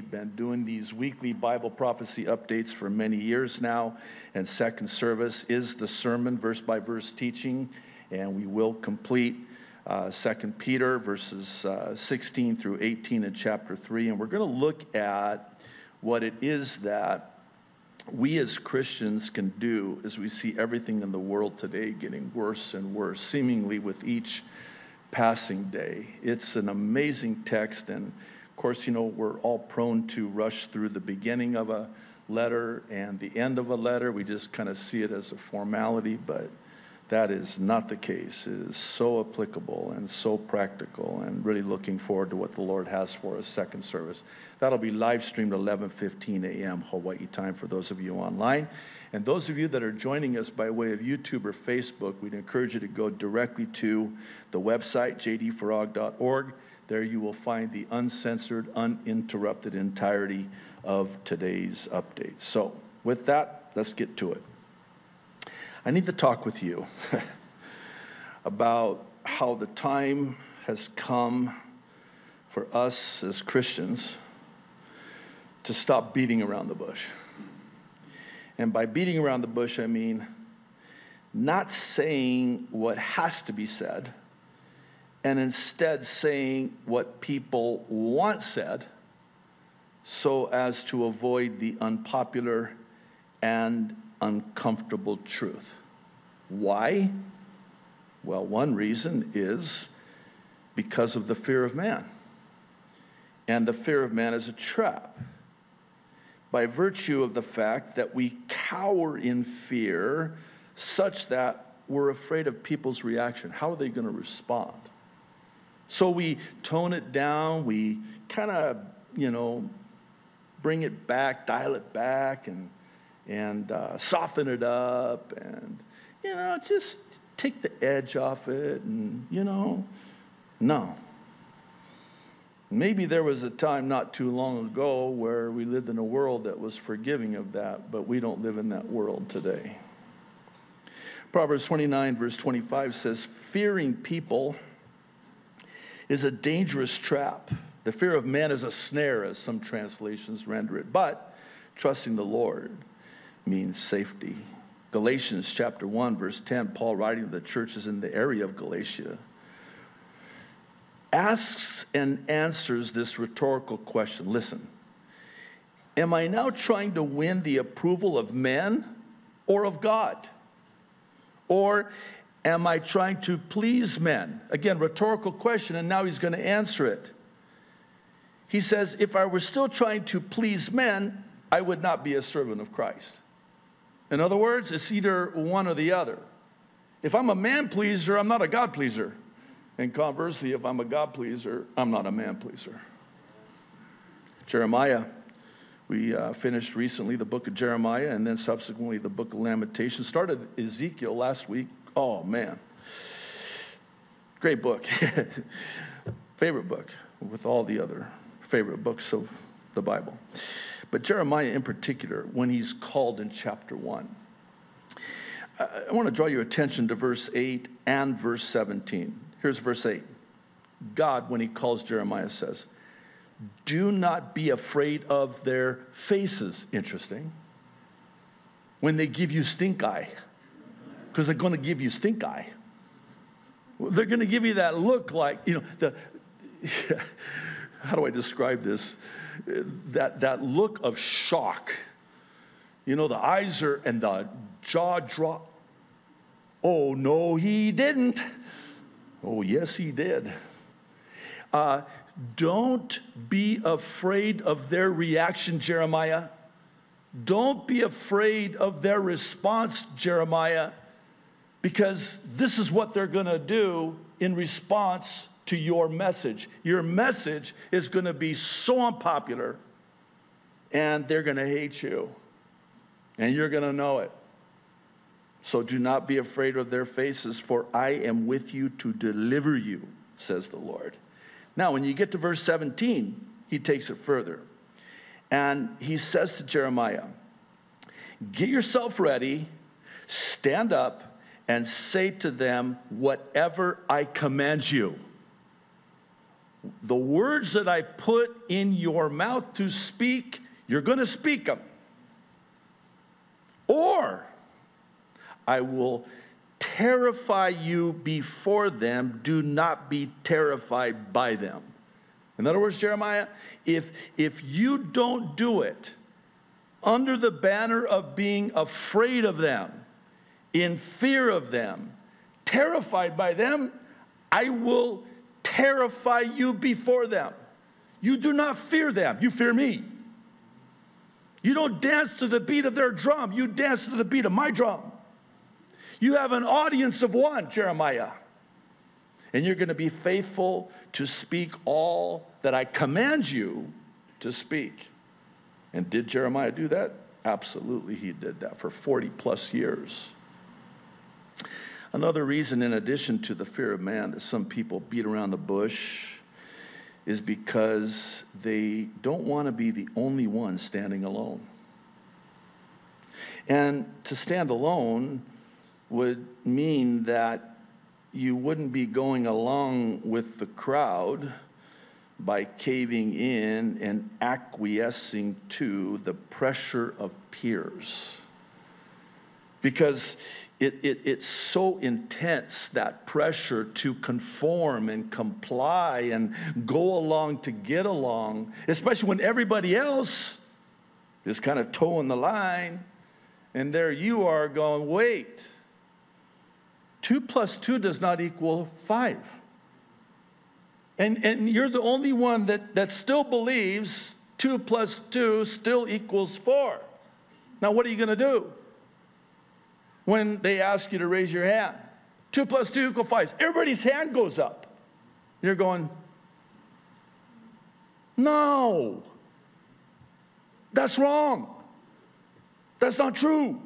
We've been doing these weekly Bible prophecy updates for many years now, and second service is the sermon, verse by verse teaching, and we will complete uh, 2 Peter verses uh, 16 through 18 in chapter 3. And we're going to look at what it is that we as Christians can do as we see everything in the world today getting worse and worse, seemingly with each passing day. It's an amazing text. And course, you know, we're all prone to rush through the beginning of a letter and the end of a letter. We just kind of see it as a formality, but that is not the case. It is so applicable and so practical, and really looking forward to what the Lord has for us. Second service that'll be live streamed 11:15 a.m. Hawaii time for those of you online. And those of you that are joining us by way of YouTube or Facebook, we'd encourage you to go directly to the website jdfarag.org. There you will find the uncensored, uninterrupted entirety of today's update. So, with that, let's get to it. I need to talk with you about how the time has come for us as Christians to stop beating around the bush. And by beating around the bush, I mean not saying what has to be said, and instead saying what people want said so as to avoid the unpopular and uncomfortable truth. Why? Well, one reason is because of the fear of man. And the fear of man is a trap. By virtue of the fact that we cower in fear such that we're afraid of people's reaction. How are they going to respond? So we tone it down, we kind of, you know, bring it back, dial it back, and and uh, soften it up and, you know, just take the edge off it and, you know, no. Maybe there was a time not too long ago where we lived in a world that was forgiving of that, but we don't live in that world today. Proverbs 29, verse 25 says, Fearing people is a dangerous trap. The fear of man is a snare, as some translations render it. But trusting the Lord means safety. Galatians chapter 1, verse 10, Paul writing to the churches in the area of Galatia, asks and answers this rhetorical question. Listen, am I now trying to win the approval of men or of God? Or am I trying to please men? Again, rhetorical question, and now he's going to answer it. He says, If I were still trying to please men, I would not be a servant of Christ. In other words, it's either one or the other. If I'm a man pleaser, I'm not a God pleaser. And conversely, if I'm a God pleaser, I'm not a man pleaser. Jeremiah, we uh, finished recently the book of Jeremiah and then subsequently the book of Lamentations. Started Ezekiel last week. Oh, man. Great book. favorite book with all the other favorite books of the Bible. But Jeremiah, in particular, when he's called in chapter 1, I want to draw your attention to verse 8 and verse 17. Here's verse 8. God, when he calls Jeremiah, says, Do not be afraid of their faces. Interesting. When they give you stink eye, because they're going to give you stink eye. They're going to give you that look like, you know, the, how do I describe this? that, that look of shock. You know, the eyes are and the jaw drop. Oh, no, he didn't. Oh, yes, he did. Uh, don't be afraid of their reaction, Jeremiah. Don't be afraid of their response, Jeremiah, because this is what they're going to do in response to your message. Your message is going to be so unpopular, and they're going to hate you, and you're going to know it. So do not be afraid of their faces, for I am with you to deliver you, says the Lord. Now, when you get to verse 17, he takes it further. And he says to Jeremiah, Get yourself ready, stand up, and say to them whatever I command you. the words that I put in your mouth to speak, you're going to speak them. Or I will terrify you before them. Do not be terrified by them. In other words, Jeremiah, if, if you don't do it under the banner of being afraid of them, in fear of them, terrified by them, I will terrify you before them. You do not fear them, you fear me. You don't dance to the beat of their drum, you dance to the beat of my drum. You have an audience of one, Jeremiah. And you're going to be faithful to speak all that I command you to speak. And did Jeremiah do that? Absolutely, he did that for 40 plus years. Another reason, in addition to the fear of man, that some people beat around the bush is because they don't want to be the only one standing alone. And to stand alone would mean that you wouldn't be going along with the crowd by caving in and acquiescing to the pressure of peers. Because it, it, it's so intense, that pressure to conform and comply and go along to get along, especially when everybody else is kind of toeing the line. And there you are going, wait, two plus two does not equal five. And, and you're the only one that, that still believes two plus two still equals four. Now, what are you going to do? When they ask you to raise your hand. Two plus two equals five. Everybody's hand goes up. You're going, no, that's wrong. That's not true.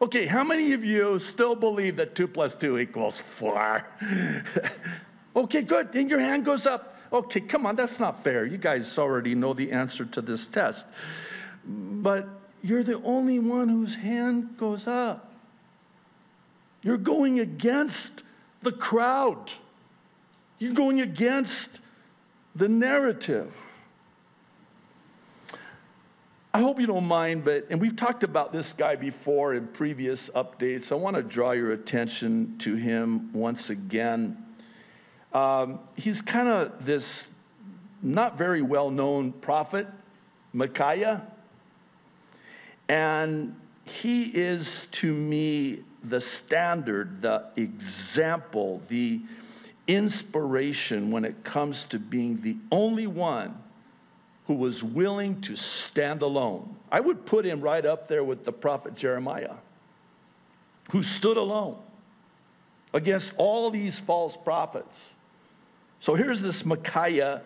Okay, how many of you still believe that two plus two equals four? okay, good. Then your hand goes up. Okay, come on, that's not fair. You guys already know the answer to this test. But you're the only one whose hand goes up. You're going against the crowd. You're going against the narrative. I hope you don't mind, but, and we've talked about this guy before in previous updates. I want to draw your attention to him once again. Um, he's kind of this not very well known prophet, Micaiah. And he is to me the standard, the example, the inspiration when it comes to being the only one who was willing to stand alone. I would put him right up there with the prophet Jeremiah, who stood alone against all these false prophets. So here's this Micaiah,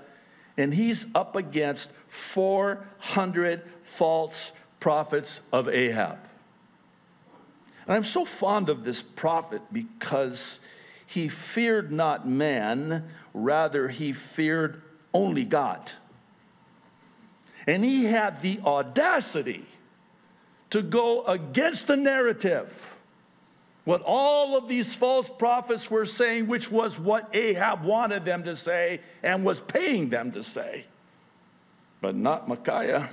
and he's up against 400 false prophets of Ahab. And I'm so fond of this prophet because he feared not man, rather, he feared only God. And he had the audacity to go against the narrative. What all of these false prophets were saying, which was what Ahab wanted them to say and was paying them to say, but not Micaiah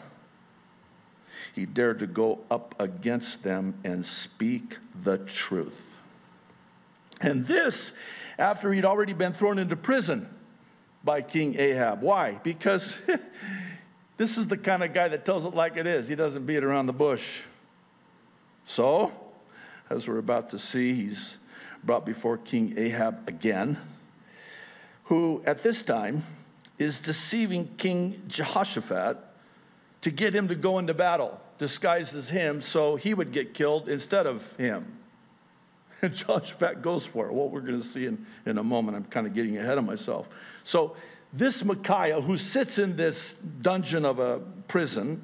he dared to go up against them and speak the truth. And this after he'd already been thrown into prison by King Ahab. Why? Because this is the kind of guy that tells it like it is, he doesn't beat around the bush. So, as we're about to see, he's brought before King Ahab again, who at this time is deceiving King Jehoshaphat to get him to go into battle, disguised as him, so he would get killed instead of him. And Jehoshaphat goes for it. What we're going to see in, in a moment, I'm kind of getting ahead of myself. So, this Micaiah, who sits in this dungeon of a prison,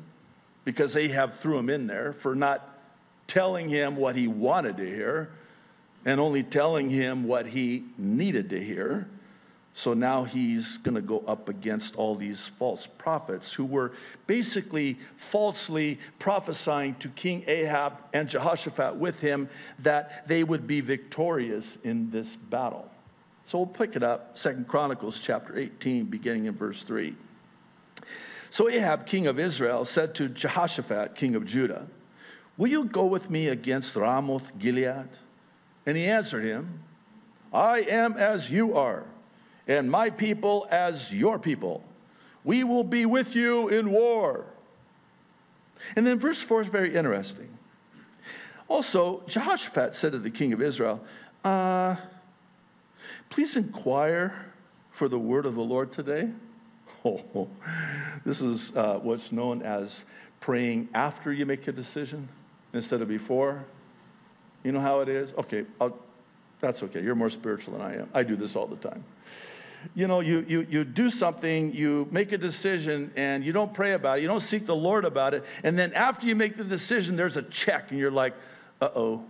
because Ahab threw him in there for not telling him what he wanted to hear and only telling him what he needed to hear. So now he's going to go up against all these false prophets who were basically falsely prophesying to King Ahab and Jehoshaphat with him that they would be victorious in this battle. So we'll pick it up, Second Chronicles chapter 18, beginning in verse 3. So Ahab, king of Israel, said to Jehoshaphat, king of Judah, Will you go with me against Ramoth Gilead? And he answered him, I am as you are, and my people as your people. We will be with you in war. And then verse 4 is very interesting. Also, Jehoshaphat said to the king of Israel, uh, Please inquire for the word of the Lord today. Oh, this is uh, what's known as praying after you make a decision instead of before. You know how it is? Okay, I'll, that's okay. You're more spiritual than I am. I do this all the time. You know, you, you, you do something, you make a decision, and you don't pray about it, you don't seek the Lord about it, and then after you make the decision, there's a check, and you're like, uh oh,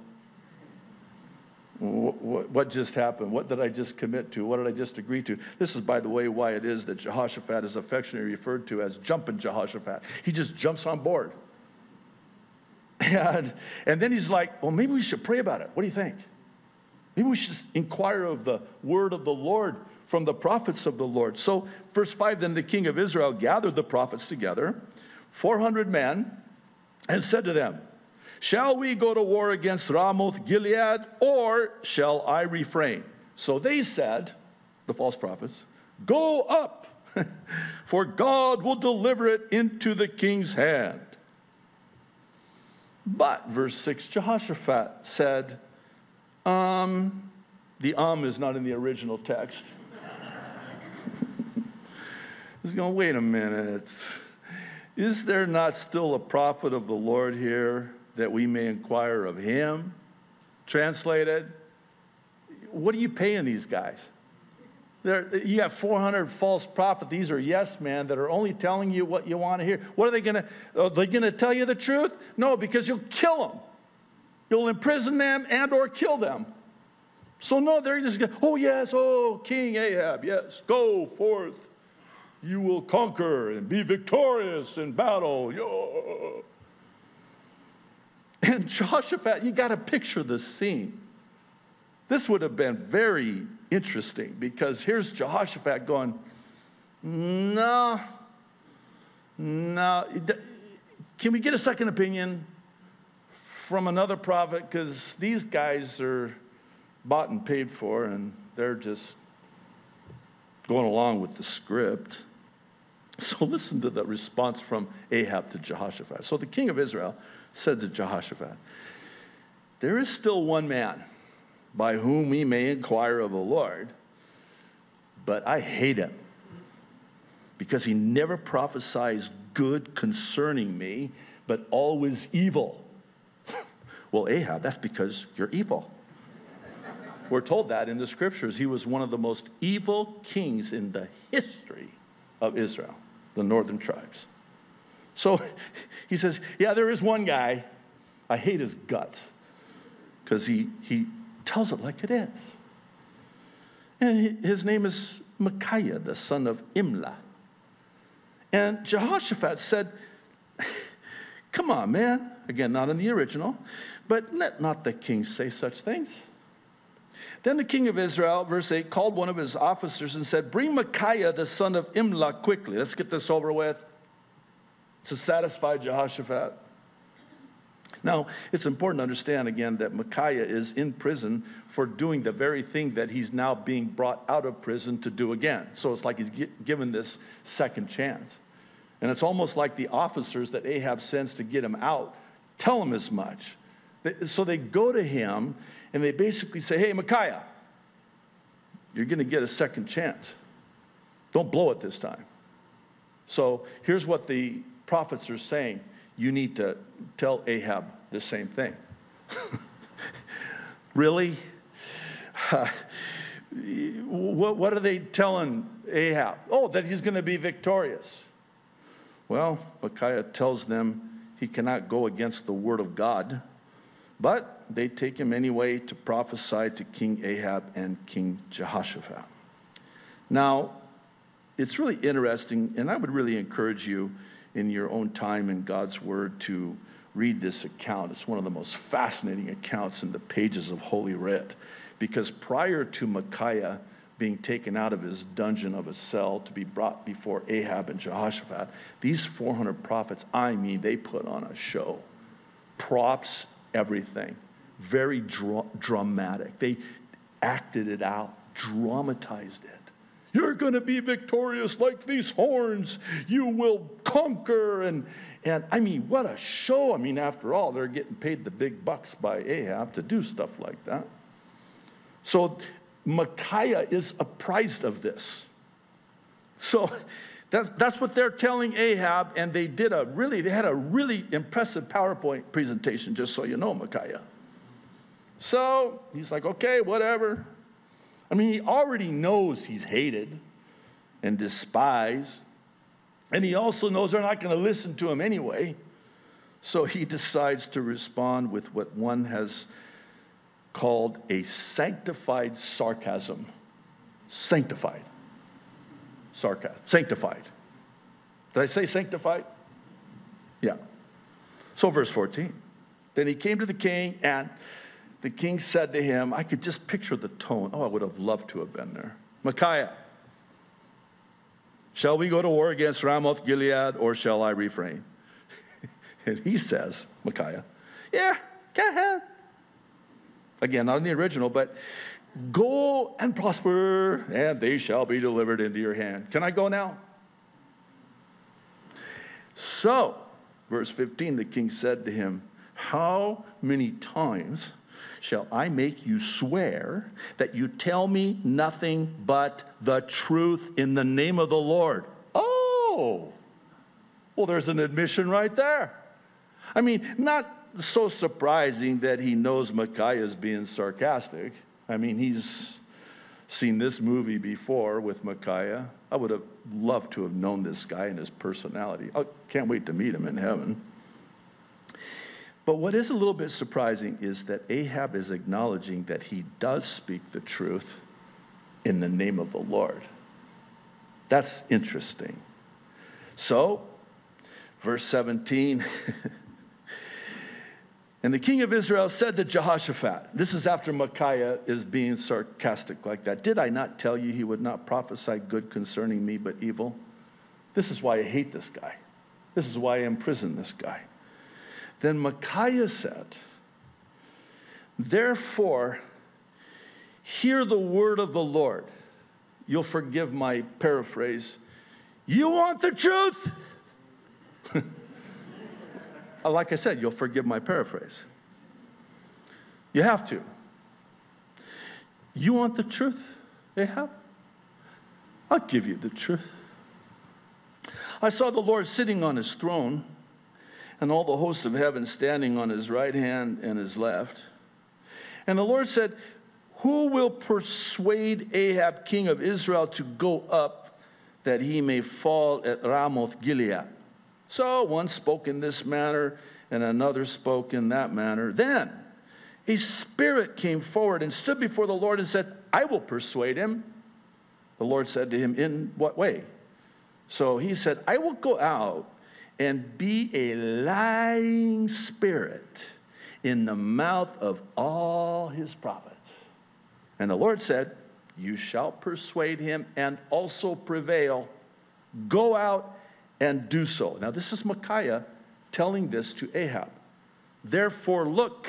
what, what, just happened? What did I just commit to? What did I just agree to? This is, by the way, why it is that Jehoshaphat is affectionately referred to as jumping Jehoshaphat. He just jumps on board. And, and then he's like, well, maybe we should pray about it. What do you think? Maybe we should inquire of the word of the Lord from the prophets of the Lord. So, verse 5 then the king of Israel gathered the prophets together, 400 men, and said to them, Shall we go to war against Ramoth Gilead, or shall I refrain? So they said, the false prophets, Go up, for God will deliver it into the king's hand. But, verse 6, Jehoshaphat said, um, the um is not in the original text. He's going, wait a minute. Is there not still a prophet of the Lord here? that we may inquire of him. Translated, what are you paying these guys? They're, you have 400 false prophets. These are yes men that are only telling you what you want to hear. What are they going to? Are they going to tell you the truth? No, because you'll kill them. You'll imprison them and or kill them. So no, they're just going. Oh yes, oh King Ahab, yes, go forth. You will conquer and be victorious in battle. Yo. And Jehoshaphat, you got to picture this scene. This would have been very interesting because here's Jehoshaphat going, No, no. Can we get a second opinion from another prophet? Because these guys are bought and paid for and they're just going along with the script. So listen to the response from Ahab to Jehoshaphat. So the king of Israel said to Jehoshaphat, There is still one man by whom we may inquire of the Lord, but I hate him because he never prophesies good concerning me, but always evil. well, Ahab, that's because you're evil. We're told that in the scriptures. He was one of the most evil kings in the history of Israel, the northern tribes. So he says, Yeah, there is one guy. I hate his guts because he, he tells it like it is. And his name is Micaiah, the son of Imlah. And Jehoshaphat said, Come on, man. Again, not in the original, but let not the king say such things. Then the king of Israel, verse 8, called one of his officers and said, Bring Micaiah, the son of Imlah, quickly. Let's get this over with to satisfy Jehoshaphat. Now, it's important to understand again that Micaiah is in prison for doing the very thing that he's now being brought out of prison to do again. So it's like he's given this second chance. And it's almost like the officers that Ahab sends to get him out tell him as much. So they go to him and they basically say, Hey, Micaiah, you're going to get a second chance. Don't blow it this time. So here's what the prophets are saying, you need to tell Ahab the same thing. really? What, what are they telling Ahab? Oh, that he's going to be victorious. Well, Micaiah tells them he cannot go against the word of God, but they take him anyway to prophesy to King Ahab and King Jehoshaphat. Now, it's really interesting, and I would really encourage you in your own time in God's Word to read this account. It's one of the most fascinating accounts in the pages of Holy Writ. Because prior to Micaiah being taken out of his dungeon of a cell to be brought before Ahab and Jehoshaphat. These 400 prophets, I mean, they put on a show. Props, everything. Very dra- dramatic. They acted it out, dramatized it. You're going to be victorious like these horns. You will conquer. And, and I mean, what a show. I mean, after all, they're getting paid the big bucks by Ahab to do stuff like that. So Micaiah is apprised of this. So that's, that's what they're telling Ahab, and they did a really, they had a really impressive PowerPoint presentation, just so you know, Micaiah. So he's like, okay, whatever. I mean, he already knows he's hated and despised, and he also knows they're not going to listen to him anyway. So he decides to respond with what one has called a sanctified sarcasm. Sanctified. Sarcasm. Sanctified. Did I say sanctified? Yeah. So, verse 14. Then he came to the king, and the king said to him, I could just picture the tone. Oh, I would have loved to have been there. Micaiah, shall we go to war against Ramoth Gilead, or shall I refrain? and he says, Micaiah, yeah, go ahead. Again, not in the original, but go and prosper, and they shall be delivered into your hand. Can I go now? So, verse 15, the king said to him, How many times shall I make you swear that you tell me nothing but the truth in the name of the Lord? Oh, well, there's an admission right there. I mean, not so surprising that he knows Micaiah is being sarcastic. I mean, he's seen this movie before with Micaiah. I would have loved to have known this guy and his personality. I can't wait to meet him in heaven. But what is a little bit surprising is that Ahab is acknowledging that he does speak the truth in the name of the Lord. That's interesting. So, verse 17 And the king of Israel said to Jehoshaphat, This is after Micaiah is being sarcastic like that. Did I not tell you he would not prophesy good concerning me, but evil? This is why I hate this guy. This is why I imprison this guy. Then Micaiah said, Therefore, hear the word of the Lord. You'll forgive my paraphrase. You want the truth? Uh, like I said, you'll forgive my paraphrase. You have to. You want the truth, Ahab? I'll give you the truth. I saw the Lord sitting on his throne, and all the hosts of heaven standing on his right hand and his left. And the Lord said, Who will persuade Ahab, king of Israel, to go up that he may fall at Ramoth Gilead? So one spoke in this manner, and another spoke in that manner. Then a spirit came forward and stood before the Lord and said, I will persuade him. The Lord said to him, In what way? So he said, I will go out and be a lying spirit in the mouth of all his prophets. And the Lord said, You shall persuade him and also prevail. Go out and do so. Now, this is Micaiah telling this to Ahab. Therefore, look,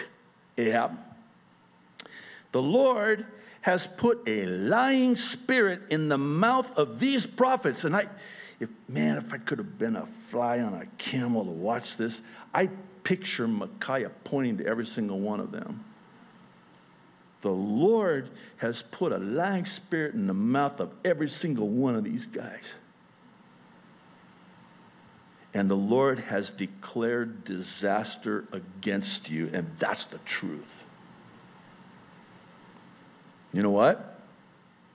Ahab, the Lord has put a lying spirit in the mouth of these prophets. And I, if, man, if I could have been a fly on a camel to watch this, I picture Micaiah pointing to every single one of them. The Lord has put a lying spirit in the mouth of every single one of these guys and the Lord has declared disaster against you, and that's the truth. You know what?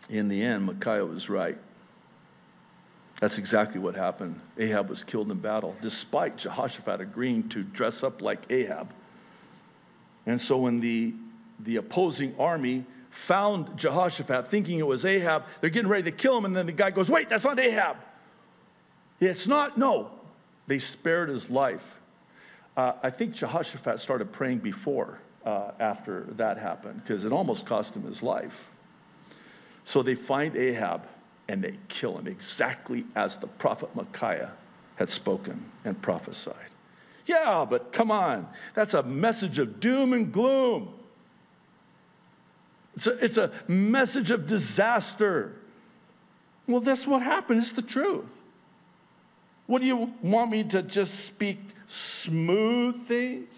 In the end, Micaiah was right. That's exactly what happened. Ahab was killed in battle, despite Jehoshaphat agreeing to dress up like Ahab. And so when the, the opposing army found Jehoshaphat thinking it was Ahab, they're getting ready to kill him, and then the guy goes, Wait, that's not Ahab. It's not, no, they spared his life. Uh, I think Jehoshaphat started praying before uh, after that happened because it almost cost him his life. So they find Ahab and they kill him exactly as the prophet Micaiah had spoken and prophesied. Yeah, but come on, that's a message of doom and gloom. It's a, it's a message of disaster. Well, that's what happened. It's the truth. What do you want me to just speak smooth things?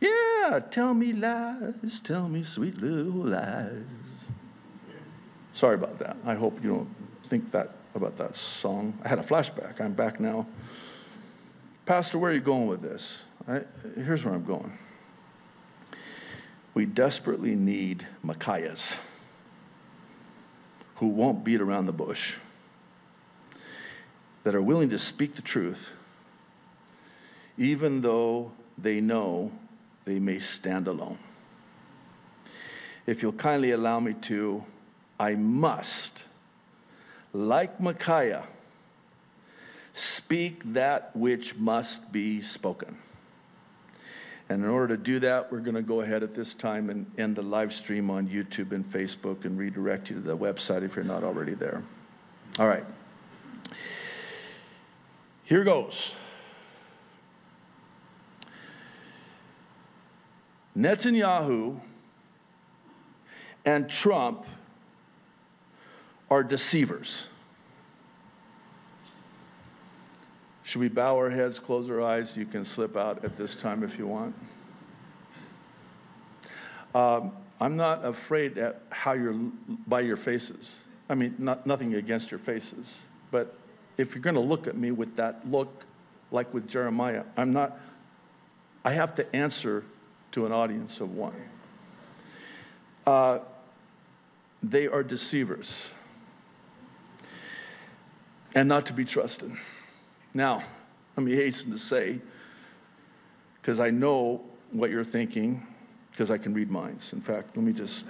Yeah, tell me lies, tell me sweet little lies. Sorry about that. I hope you don't think that about that song. I had a flashback. I'm back now. Pastor, where are you going with this? I, here's where I'm going. We desperately need Micaiahs who won't beat around the bush, that are willing to speak the truth, even though they know they may stand alone. If you'll kindly allow me to, I must, like Micaiah, speak that which must be spoken. And in order to do that, we're going to go ahead at this time and end the live stream on YouTube and Facebook and redirect you to the website if you're not already there. All right. Here goes. Netanyahu and Trump are deceivers. Should we bow our heads, close our eyes? You can slip out at this time if you want. Um, I'm not afraid at how you're by your faces. I mean, not, nothing against your faces, but if you're going to look at me with that look, like with Jeremiah, I'm not. I have to answer to an audience of one. Uh, they are deceivers and not to be trusted. Now, let me hasten to say, because I know what you're thinking, because I can read minds. In fact, let me just.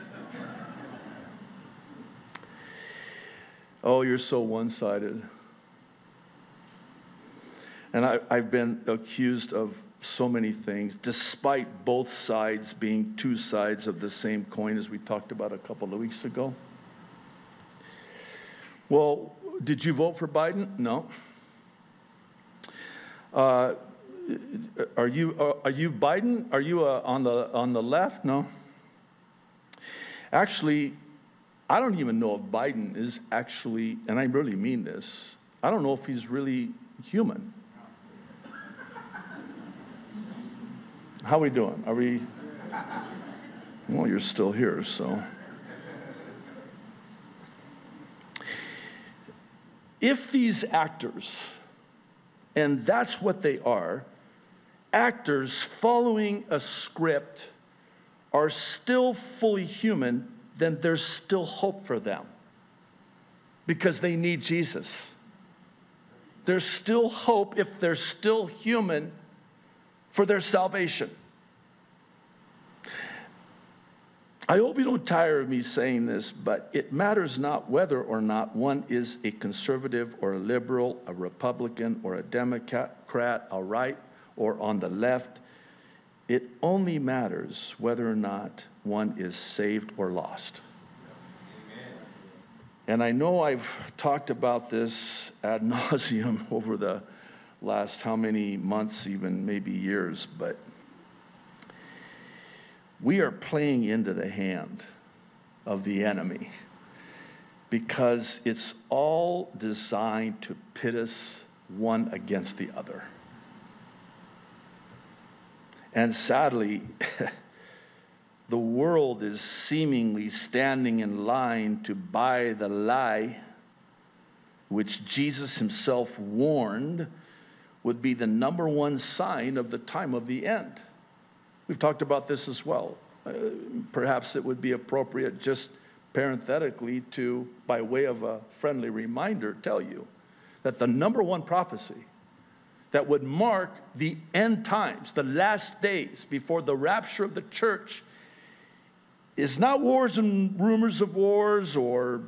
Oh, you're so one sided. And I, have been accused of so many things, despite both sides being two sides of the same coin, as we talked about a couple of weeks ago. Well, did you vote for Biden? No. Uh, are you uh, are you Biden? Are you uh, on the on the left? No. Actually, I don't even know if Biden is actually, and I really mean this. I don't know if he's really human. How are we doing? Are we? Well, you're still here, so. If these actors and that's what they are. Actors following a script are still fully human, then there's still hope for them because they need Jesus. There's still hope if they're still human for their salvation. I hope you don't tire of me saying this, but it matters not whether or not one is a conservative or a liberal, a Republican or a Democrat, a right or on the left. It only matters whether or not one is saved or lost. And I know I've talked about this ad nauseum over the last how many months, even maybe years, but we are playing into the hand of the enemy because it's all designed to pit us one against the other. And sadly, the world is seemingly standing in line to buy the lie which Jesus himself warned would be the number one sign of the time of the end. We've talked about this as well. Uh, perhaps it would be appropriate just parenthetically to, by way of a friendly reminder, tell you that the number one prophecy that would mark the end times, the last days before the rapture of the church, is not wars and rumors of wars or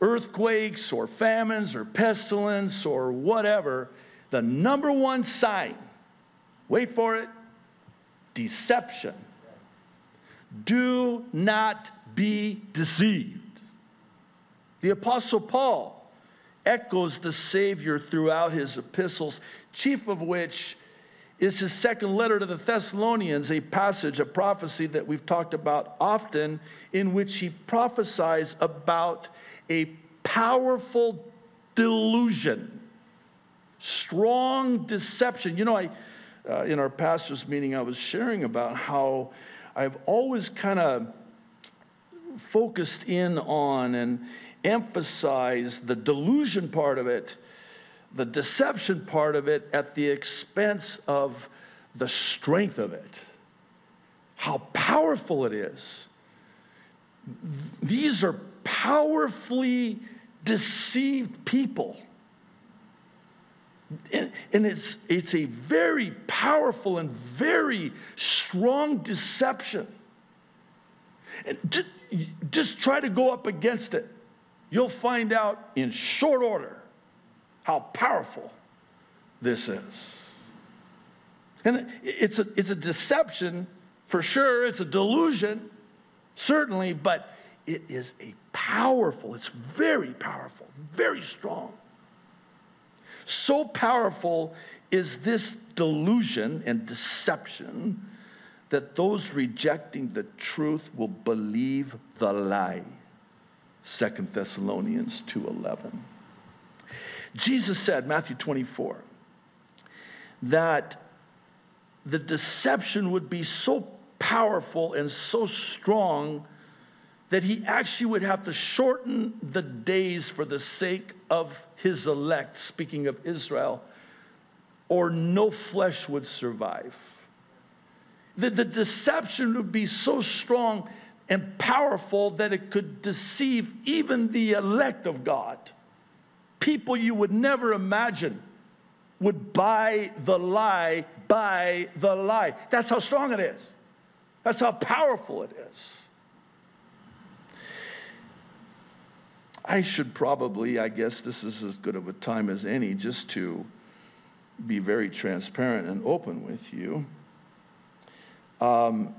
earthquakes or famines or pestilence or whatever. The number one sign, wait for it, deception. Do not be deceived. The Apostle Paul echoes the Savior throughout his epistles, chief of which is his second letter to the Thessalonians, a passage, a prophecy that we've talked about often, in which he prophesies about a powerful delusion, strong deception. You know, I, uh, in our pastor's meeting, I was sharing about how I've always kind of focused in on and emphasized the delusion part of it the deception part of it at the expense of the strength of it. How powerful it is. These are powerfully deceived people. And, and, it's, it's a very powerful and very strong deception. And just, just try to go up against it. You'll find out in short order how powerful this is. And it's a, it's a deception for sure, it's a delusion, certainly, but it is a powerful, it's very powerful, very strong. So powerful is this delusion and deception that those rejecting the truth will believe the lie. Second Thessalonians 2:11. Jesus said, Matthew 24, that the deception would be so powerful and so strong that he actually would have to shorten the days for the sake of his elect, speaking of Israel, or no flesh would survive. The, the deception would be so strong and powerful that it could deceive even the elect of God people you would never imagine would buy the lie, buy the lie. That's how strong it is. That's how powerful it is. I should probably, I guess this is as good of a time as any, just to be very transparent and open with you. Um,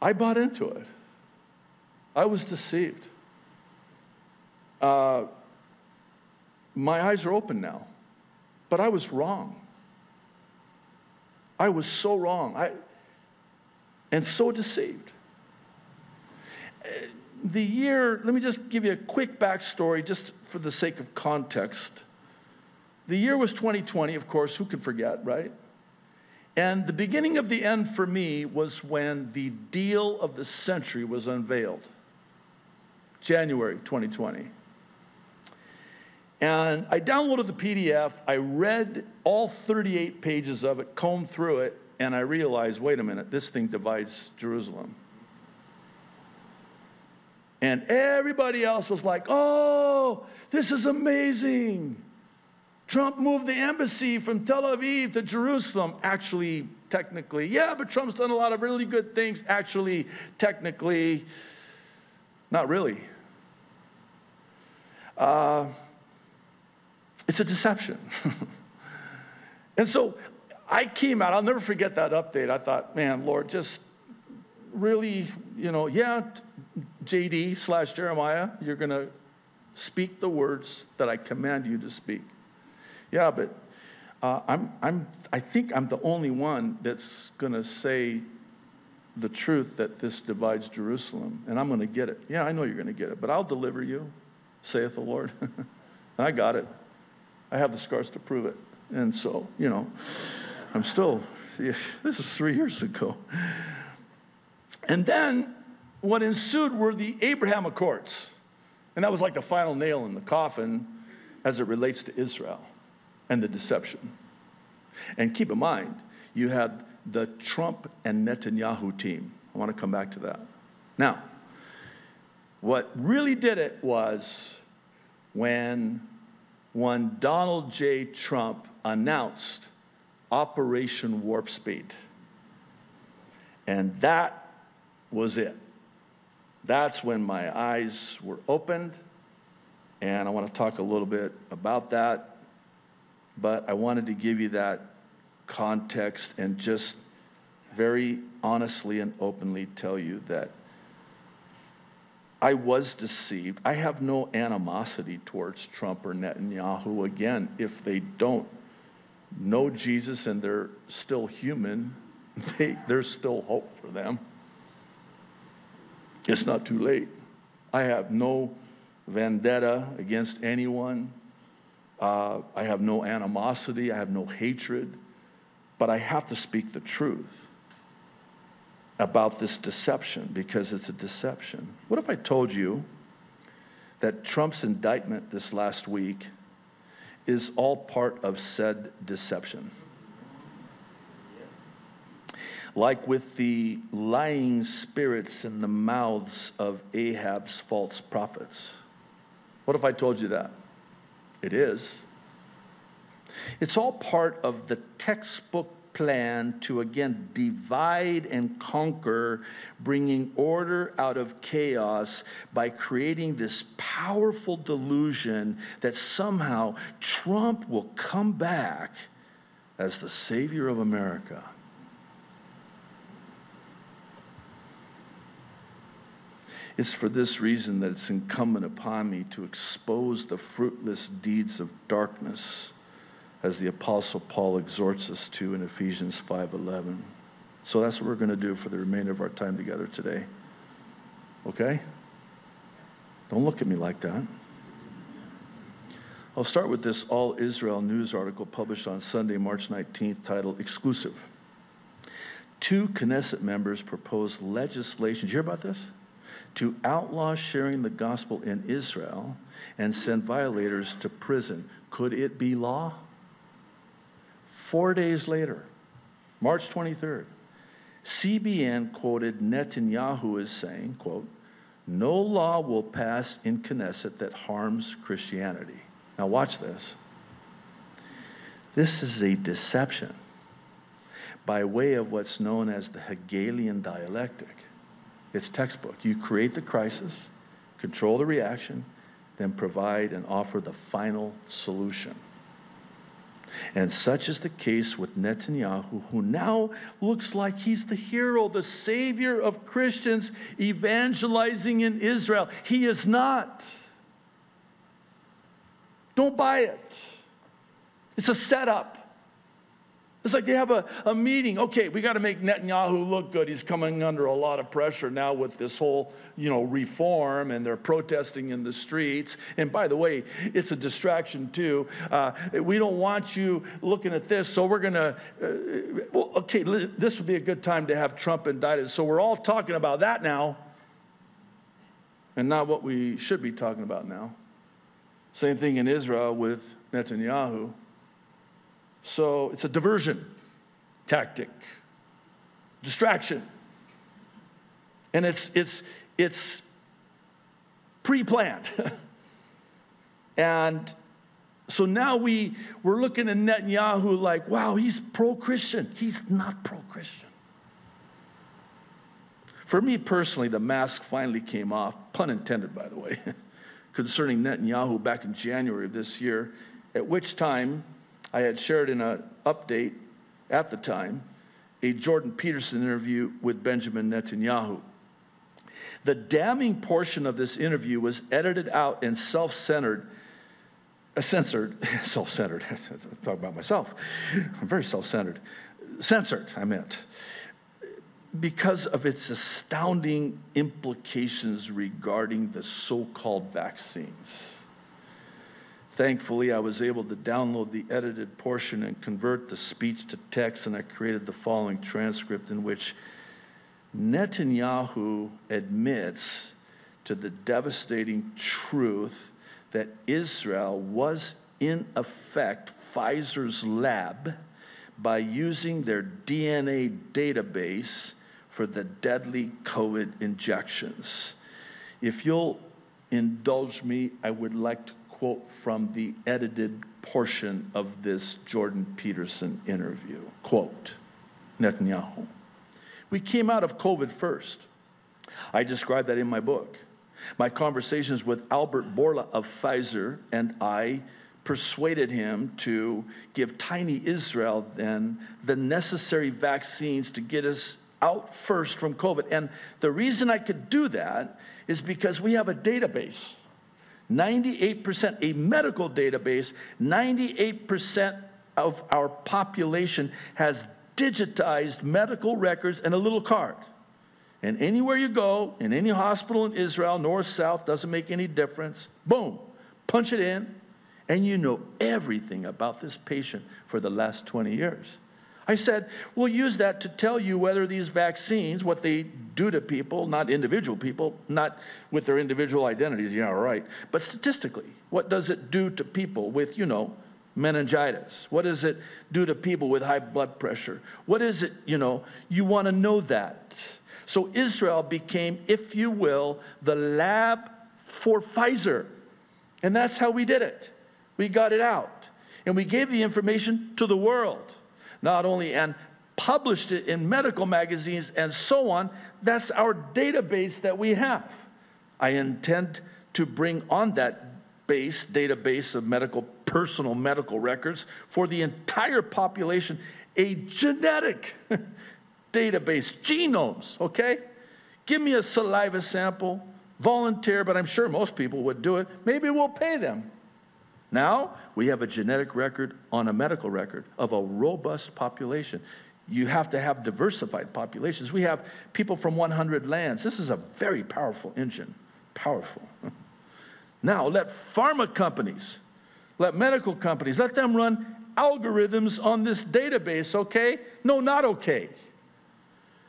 I bought into it. I was deceived. Uh, my eyes are open now. But I was wrong. I was so wrong. I, and so deceived. The year, let me just give you a quick backstory just for the sake of context. The year was 2020, of course, who could forget, right? And the beginning of the end for me was when the deal of the century was unveiled. January 2020. And I downloaded the PDF, I read all 38 pages of it, combed through it, and I realized wait a minute, this thing divides Jerusalem. And everybody else was like, oh, this is amazing. Trump moved the embassy from Tel Aviv to Jerusalem. Actually, technically, yeah, but Trump's done a lot of really good things. Actually, technically, not really. Uh, it's a deception. and so I came out, I'll never forget that update. I thought, man, Lord, just really, you know, yeah, JD slash Jeremiah, you're going to speak the words that I command you to speak. Yeah, but uh, I'm, I'm, I think I'm the only one that's going to say the truth that this divides Jerusalem, and I'm going to get it. Yeah, I know you're going to get it, but I'll deliver you, saith the Lord. and I got it. I have the scars to prove it. And so, you know, I'm still, this is three years ago. And then what ensued were the Abraham Accords. And that was like the final nail in the coffin as it relates to Israel and the deception. And keep in mind, you had the Trump and Netanyahu team. I want to come back to that. Now, what really did it was when when Donald J. Trump announced Operation Warp Speed. And that was it. That's when my eyes were opened. And I want to talk a little bit about that. But I wanted to give you that context and just very honestly and openly tell you that I was deceived. I have no animosity towards Trump or Netanyahu. Again, if they don't know Jesus and they're still human, they, there's still hope for them. It's not too late. I have no vendetta against anyone. Uh, I have no animosity. I have no hatred. But I have to speak the truth about this deception because it's a deception. What if I told you that Trump's indictment this last week is all part of said deception? Like with the lying spirits in the mouths of Ahab's false prophets. What if I told you that? It is. It's all part of the textbook plan to again divide and conquer, bringing order out of chaos by creating this powerful delusion that somehow Trump will come back as the savior of America. It's for this reason that it's incumbent upon me to expose the fruitless deeds of darkness as the apostle Paul exhorts us to in Ephesians 5:11. So that's what we're going to do for the remainder of our time together today. Okay? Don't look at me like that. I'll start with this All Israel news article published on Sunday, March 19th, titled Exclusive. Two Knesset members proposed legislation. Did you hear about this? To outlaw sharing the gospel in Israel and send violators to prison. Could it be law? Four days later, March 23rd, CBN quoted Netanyahu as saying, quote, no law will pass in Knesset that harms Christianity. Now watch this. This is a deception by way of what's known as the Hegelian dialectic. It's textbook. You create the crisis, control the reaction, then provide and offer the final solution. And such is the case with Netanyahu, who now looks like he's the hero, the savior of Christians evangelizing in Israel. He is not. Don't buy it. It's a setup. It's like they have a, a meeting. Okay, we got to make Netanyahu look good. He's coming under a lot of pressure now with this whole, you know, reform, and they're protesting in the streets. And by the way, it's a distraction too. Uh, we don't want you looking at this, so we're going to. Uh, well, okay, this would be a good time to have Trump indicted. So we're all talking about that now, and not what we should be talking about now. Same thing in Israel with Netanyahu. So it's a diversion tactic, distraction. And it's, it's, it's pre planned. and so now we, we're looking at Netanyahu like, wow, he's pro Christian. He's not pro Christian. For me personally, the mask finally came off, pun intended, by the way, concerning Netanyahu back in January of this year, at which time I had shared in an update at the time a Jordan Peterson interview with Benjamin Netanyahu. The damning portion of this interview was edited out and self centered, uh, censored, self centered, talk about myself. I'm very self centered. Censored, I meant, because of its astounding implications regarding the so called vaccines. Thankfully, I was able to download the edited portion and convert the speech to text, and I created the following transcript in which Netanyahu admits to the devastating truth that Israel was, in effect, Pfizer's lab by using their DNA database for the deadly COVID injections. If you'll indulge me, I would like to quote from the edited portion of this Jordan Peterson interview. Quote Netanyahu. We came out of COVID first. I describe that in my book. My conversations with Albert Bourla of Pfizer and I persuaded him to give tiny Israel then the necessary vaccines to get us out first from COVID. And the reason I could do that is because we have a database 98%, a medical database, 98% of our population has digitized medical records and a little card. And anywhere you go, in any hospital in Israel, north, south, doesn't make any difference, boom, punch it in, and you know everything about this patient for the last 20 years. I said, we'll use that to tell you whether these vaccines, what they do to people, not individual people, not with their individual identities, yeah, right, but statistically, what does it do to people with, you know, meningitis? What does it do to people with high blood pressure? What is it, you know, you want to know that. So Israel became, if you will, the lab for Pfizer. And that's how we did it. We got it out. And we gave the information to the world not only and published it in medical magazines and so on. That's our database that we have. I intend to bring on that base, database of medical, personal medical records for the entire population, a genetic database, genomes, okay? Give me a saliva sample, volunteer, but I'm sure most people would do it. Maybe we'll pay them. Now we have a genetic record on a medical record of a robust population. You have to have diversified populations. We have people from 100 lands. This is a very powerful engine. Powerful. Now let pharma companies, let medical companies, let them run algorithms on this database, okay? No, not okay.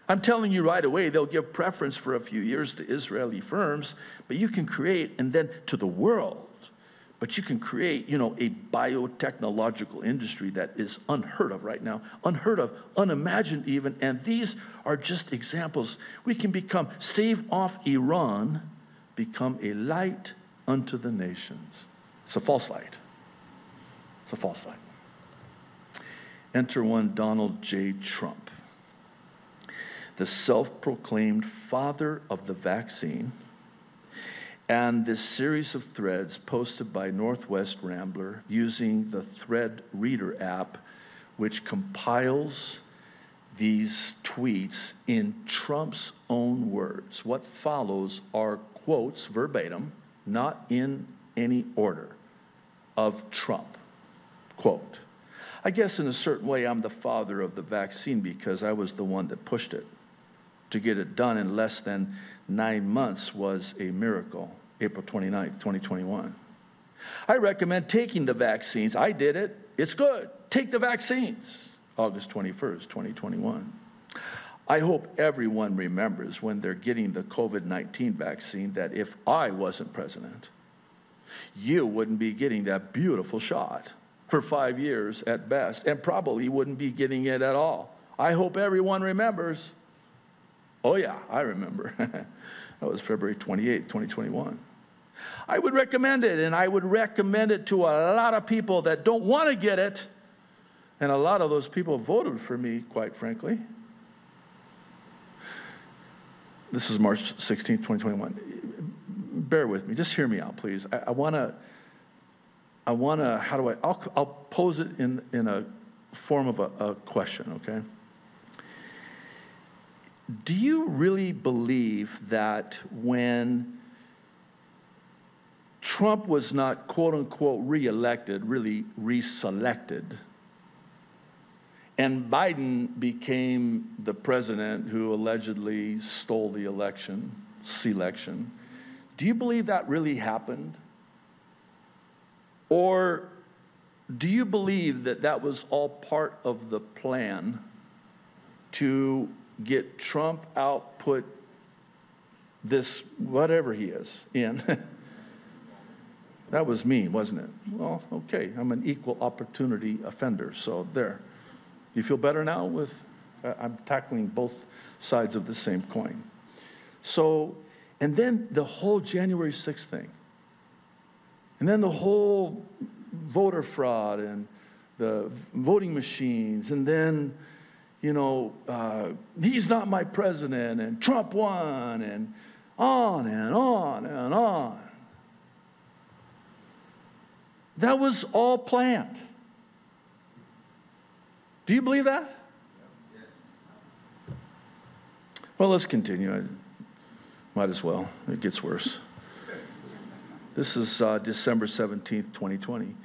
I'm telling you right away, they'll give preference for a few years to Israeli firms, but you can create, and then to the world, but you can create, you know, a biotechnological industry that is unheard of right now, unheard of, unimagined even. And these are just examples. We can become, stave off Iran, become a light unto the nations. It's a false light. It's a false light. Enter one Donald J. Trump, the self proclaimed father of the vaccine and this series of threads posted by Northwest Rambler using the Thread Reader app, which compiles these tweets in Trump's own words. What follows are quotes verbatim, not in any order, of Trump. Quote, I guess in a certain way, I'm the father of the vaccine because I was the one that pushed it. To get it done in less than nine months was a miracle. April 29, 2021. I recommend taking the vaccines. I did it. It's good. Take the vaccines. August 21st, 2021. I hope everyone remembers when they're getting the COVID 19 vaccine that if I wasn't president, you wouldn't be getting that beautiful shot for five years at best, and probably wouldn't be getting it at all. I hope everyone remembers. Oh, yeah, I remember. that was February 28, 2021. I would recommend it, and I would recommend it to a lot of people that don't want to get it. And a lot of those people voted for me, quite frankly. This is March 16, 2021. Bear with me. Just hear me out, please. I, I want to, I want to, how do I, I'll, I'll pose it in, in a form of a, a question, okay? Do you really believe that when Trump was not quote unquote reelected, really reselected. And Biden became the president who allegedly stole the election, selection. Do you believe that really happened? Or do you believe that that was all part of the plan to get Trump out, put this, whatever he is, in? That was me, wasn't it? Well, okay, I'm an equal opportunity offender, so there. You feel better now with, I'm tackling both sides of the same coin. So, and then the whole January 6th thing. And then the whole voter fraud and the voting machines. And then, you know, uh, he's not my president and Trump won and on and on and on. That was all planned. Do you believe that? Well, let's continue. I might as well. It gets worse. This is uh, December 17th, 2020.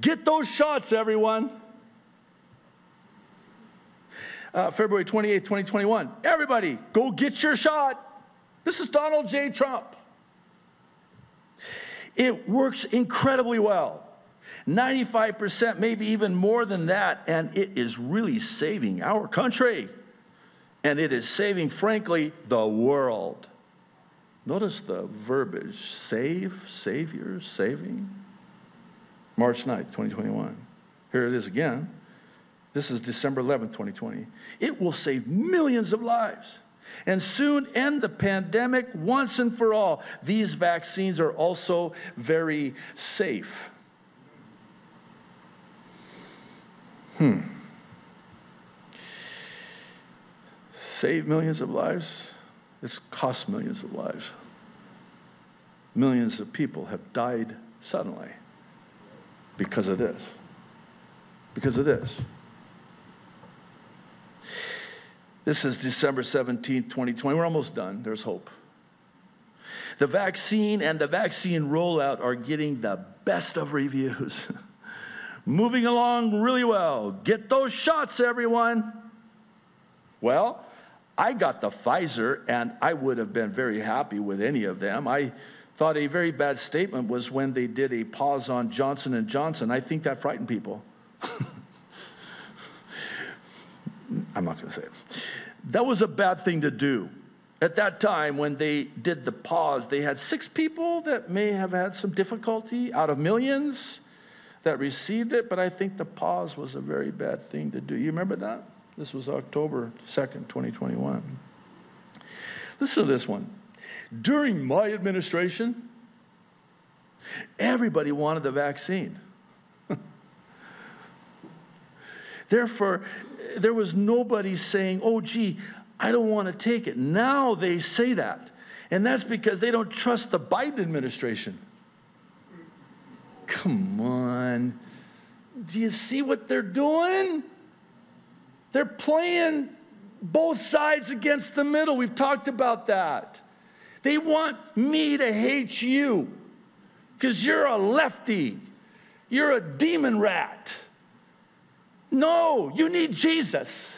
Get those shots, everyone. Uh, February 28th, 2021. Everybody, go get your shot. This is Donald J. Trump. It works incredibly well. 95%, maybe even more than that, and it is really saving our country. And it is saving, frankly, the world. Notice the verbiage save, savior, saving. March 9th, 2021. Here it is again. This is December 11th, 2020. It will save millions of lives and soon end the pandemic once and for all. These vaccines are also very safe. Hmm. Save millions of lives? It's cost millions of lives. Millions of people have died suddenly because of this. Because of this. This is December 17th, 2020. We're almost done. There's hope. The vaccine and the vaccine rollout are getting the best of reviews. Moving along really well. Get those shots, everyone. Well, I got the Pfizer, and I would have been very happy with any of them. I thought a very bad statement was when they did a pause on Johnson and Johnson. I think that frightened people. I'm not going to say it. That was a bad thing to do. At that time, when they did the pause, they had six people that may have had some difficulty out of millions that received it, but I think the pause was a very bad thing to do. You remember that? This was October 2nd, 2021. Listen to this one. During my administration, everybody wanted the vaccine. Therefore, there was nobody saying, oh, gee, I don't want to take it. Now they say that. And that's because they don't trust the Biden administration. Come on. Do you see what they're doing? They're playing both sides against the middle. We've talked about that. They want me to hate you because you're a lefty, you're a demon rat. No, you need Jesus.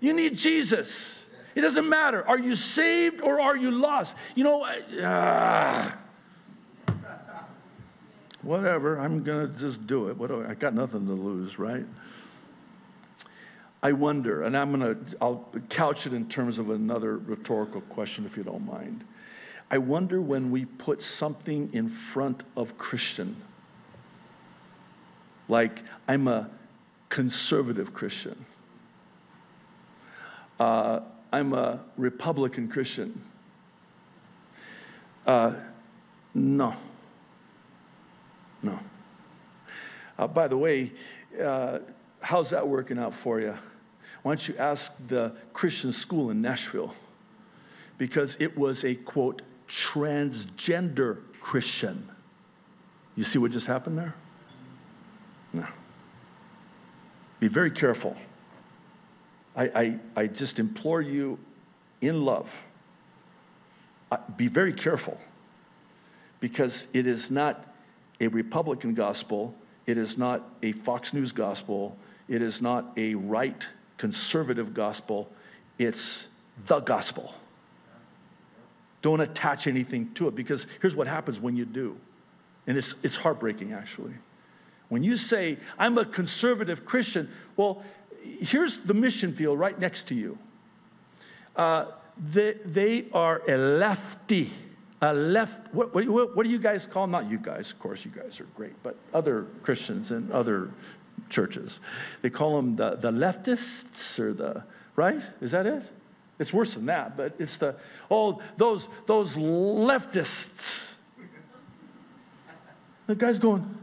You need Jesus. It doesn't matter. Are you saved or are you lost? You know, uh, whatever. I'm going to just do it. What do I, I got nothing to lose, right? I wonder, and I'm going to, I'll couch it in terms of another rhetorical question if you don't mind. I wonder when we put something in front of Christian, like I'm a conservative Christian, uh, I'm a Republican Christian. Uh, no. No. Uh, by the way, uh, how's that working out for you? Why don't you ask the Christian school in Nashville? Because it was a quote, transgender Christian. You see what just happened there? No. Be very careful. I, I, I just implore you in love, uh, be very careful because it is not a Republican gospel, it is not a Fox News gospel, it is not a right conservative gospel, it's the gospel. Don't attach anything to it because here's what happens when you do. And it's, it's heartbreaking, actually. When you say, I'm a conservative Christian, well, here's the mission field right next to you. Uh, they, they are a lefty. A left, what, what, what do you guys call them? Not you guys, of course, you guys are great, but other Christians and other churches. They call them the, the leftists or the, right? Is that it? It's worse than that, but it's the, oh, those, those leftists. The guy's going,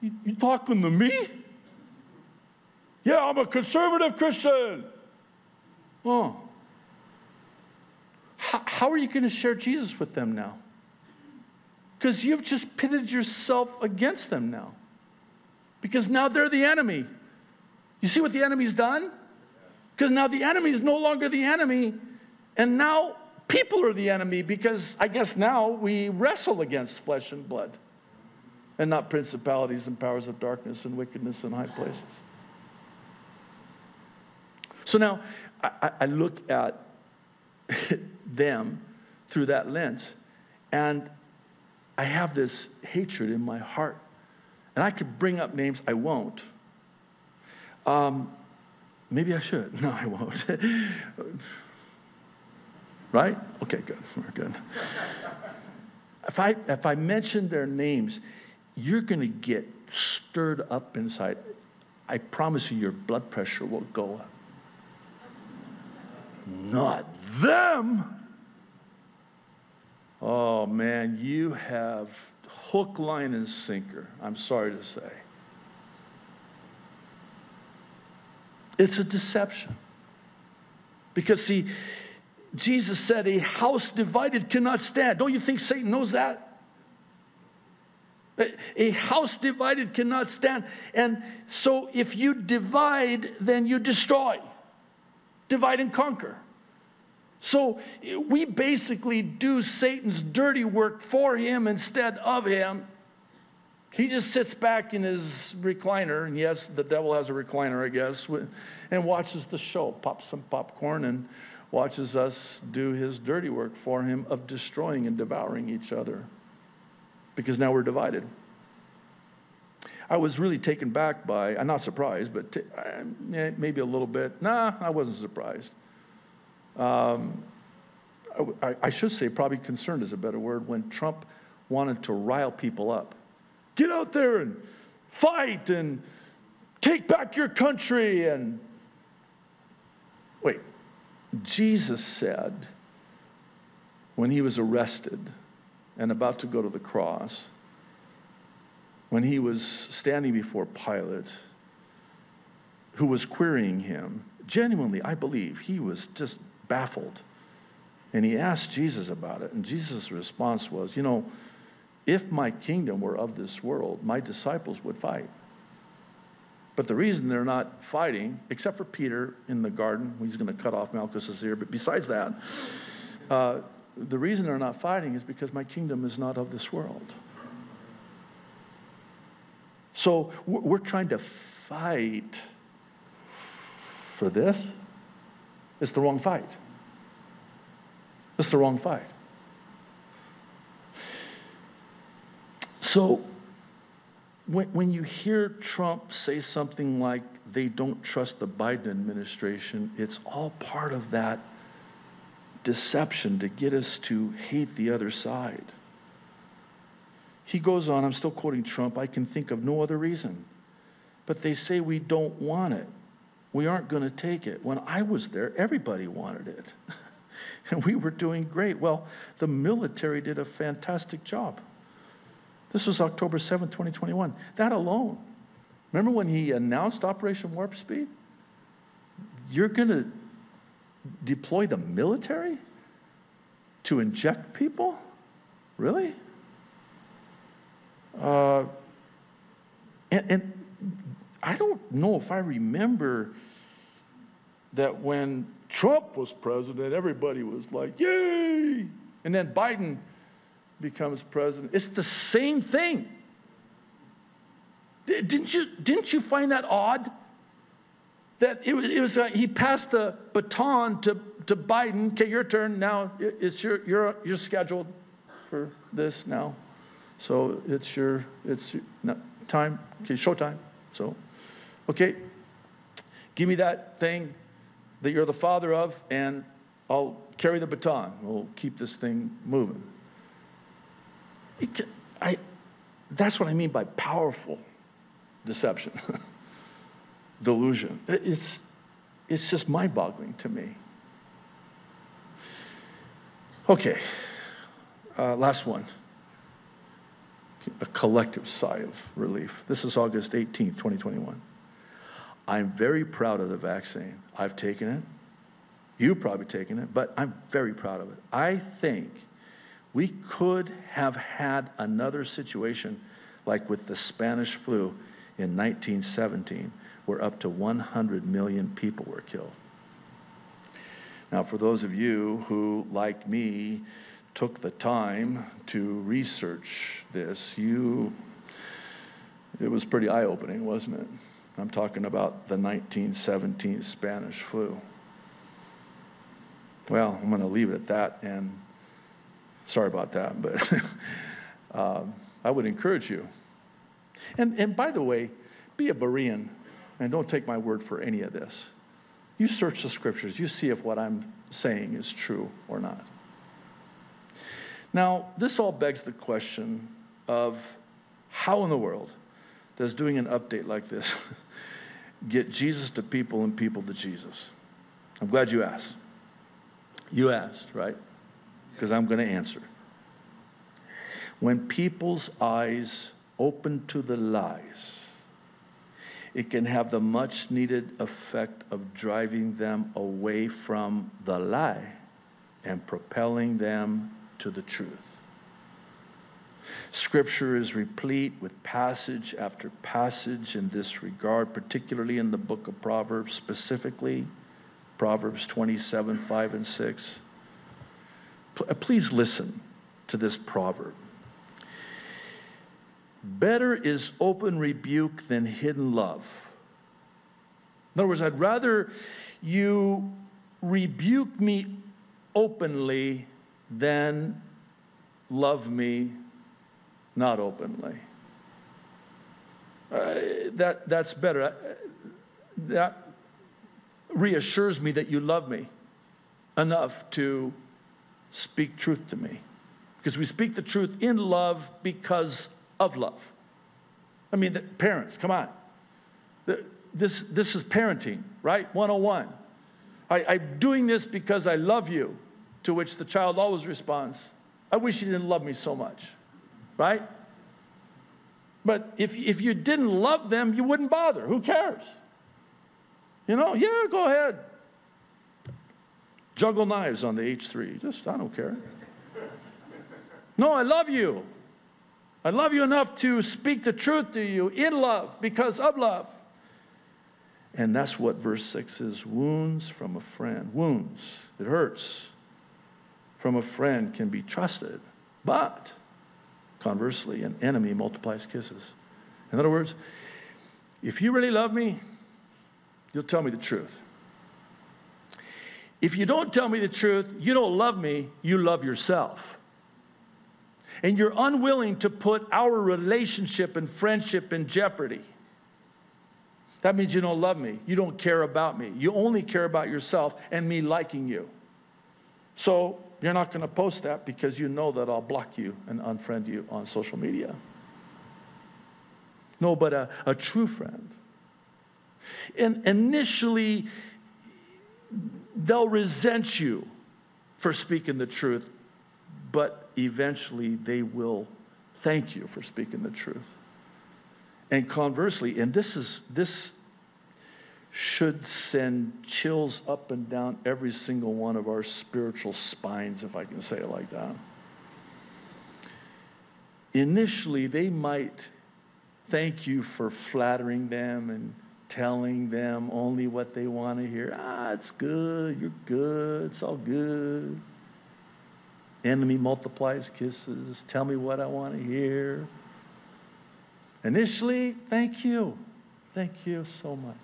you, you talking to me? Yeah, I'm a conservative Christian. Oh. How, how are you going to share Jesus with them now? Because you've just pitted yourself against them now because now they're the enemy. You see what the enemy's done? Because now the enemy is no longer the enemy, and now people are the enemy because I guess now we wrestle against flesh and blood and not principalities and powers of darkness and wickedness in high places. So now I, I look at them through that lens, and I have this hatred in my heart. And I could bring up names, I won't. Um, maybe I should. No, I won't. right? Okay, good. We're good. If I, if I mention their names, you're going to get stirred up inside. I promise you, your blood pressure will go up. Not them. Oh man, you have hook, line, and sinker. I'm sorry to say. It's a deception. Because, see, Jesus said, A house divided cannot stand. Don't you think Satan knows that? A house divided cannot stand. And so, if you divide, then you destroy. Divide and conquer. So we basically do Satan's dirty work for him instead of him. He just sits back in his recliner, and yes, the devil has a recliner, I guess, and watches the show, pops some popcorn, and watches us do his dirty work for him of destroying and devouring each other. Because now we're divided. I was really taken back by, I'm not surprised, but t- maybe a little bit. Nah, I wasn't surprised um, I, I should say, probably concerned is a better word, when Trump wanted to rile people up. Get out there and fight and take back your country and wait jesus said when he was arrested and about to go to the cross when he was standing before pilate who was querying him genuinely i believe he was just baffled. And he asked Jesus about it. And Jesus' response was, You know, if my kingdom were of this world, my disciples would fight. But the reason they're not fighting, except for Peter in the garden, he's going to cut off Malchus's ear, but besides that, uh, the reason they're not fighting is because my kingdom is not of this world. So we're trying to fight for this. It's the wrong fight. It's the wrong fight. So, when, when you hear Trump say something like they don't trust the Biden administration, it's all part of that deception to get us to hate the other side. He goes on, I'm still quoting Trump, I can think of no other reason. But they say we don't want it we aren't going to take it. When I was there, everybody wanted it. and we were doing great. Well, the military did a fantastic job. This was October 7, 2021. That alone. Remember when he announced Operation Warp Speed? You're going to deploy the military to inject people? Really? Uh, and, and I don't know if I remember that when Trump was president, everybody was like, yay! And then Biden becomes president. It's the same thing. Didn't you, didn't you find that odd? That it was, it was uh, he passed the baton to, to Biden. Okay, your turn now. It's your, you're, you're scheduled for this now. So it's your, it's your, time. Okay, showtime. So Okay, give me that thing that you're the father of, and I'll carry the baton. We'll keep this thing moving. I, that's what I mean by powerful deception, delusion. It's, it's just mind boggling to me. Okay, uh, last one. A collective sigh of relief. This is August 18th, 2021. I'm very proud of the vaccine. I've taken it. You've probably taken it, but I'm very proud of it. I think we could have had another situation like with the Spanish flu in 1917, where up to 100 million people were killed. Now, for those of you who, like me, took the time to research this, you it was pretty eye opening, wasn't it? I'm talking about the 1917 Spanish flu. Well, I'm going to leave it at that, and sorry about that, but um, I would encourage you. And, and by the way, be a Berean, and don't take my word for any of this. You search the scriptures, you see if what I'm saying is true or not. Now, this all begs the question of how in the world does doing an update like this get Jesus to people and people to Jesus? I'm glad you asked. You asked, right? Because I'm going to answer. When people's eyes open to the lies, it can have the much needed effect of driving them away from the lie and propelling them to the truth. Scripture is replete with passage after passage in this regard, particularly in the book of Proverbs, specifically Proverbs 27 5 and 6. Uh, please listen to this proverb. Better is open rebuke than hidden love. In other words, I'd rather you rebuke me openly than love me not openly. Uh, that, that's better. Uh, that reassures me that you love me enough to speak truth to me. Because we speak the truth in love because of love. I mean, the, parents, come on. The, this, this is parenting, right? 101. I, I'm doing this because I love you, to which the child always responds, I wish you didn't love me so much, right? But if, if you didn't love them, you wouldn't bother. Who cares? You know, yeah, go ahead. Juggle knives on the H3. Just, I don't care. No, I love you. I love you enough to speak the truth to you in love because of love. And that's what verse 6 is wounds from a friend. Wounds. It hurts from a friend can be trusted. But conversely, an enemy multiplies kisses. In other words, if you really love me, you'll tell me the truth. If you don't tell me the truth, you don't love me, you love yourself. And you're unwilling to put our relationship and friendship in jeopardy. That means you don't love me. You don't care about me. You only care about yourself and me liking you. So you're not going to post that because you know that I'll block you and unfriend you on social media. No, but a, a true friend. And initially, they'll resent you for speaking the truth, but eventually they will thank you for speaking the truth. And conversely, and this is this should send chills up and down every single one of our spiritual spines, if I can say it like that. Initially, they might thank you for flattering them and telling them only what they want to hear. Ah, it's good, you're good, it's all good. Enemy multiplies kisses. Tell me what I want to hear. Initially, thank you. Thank you so much.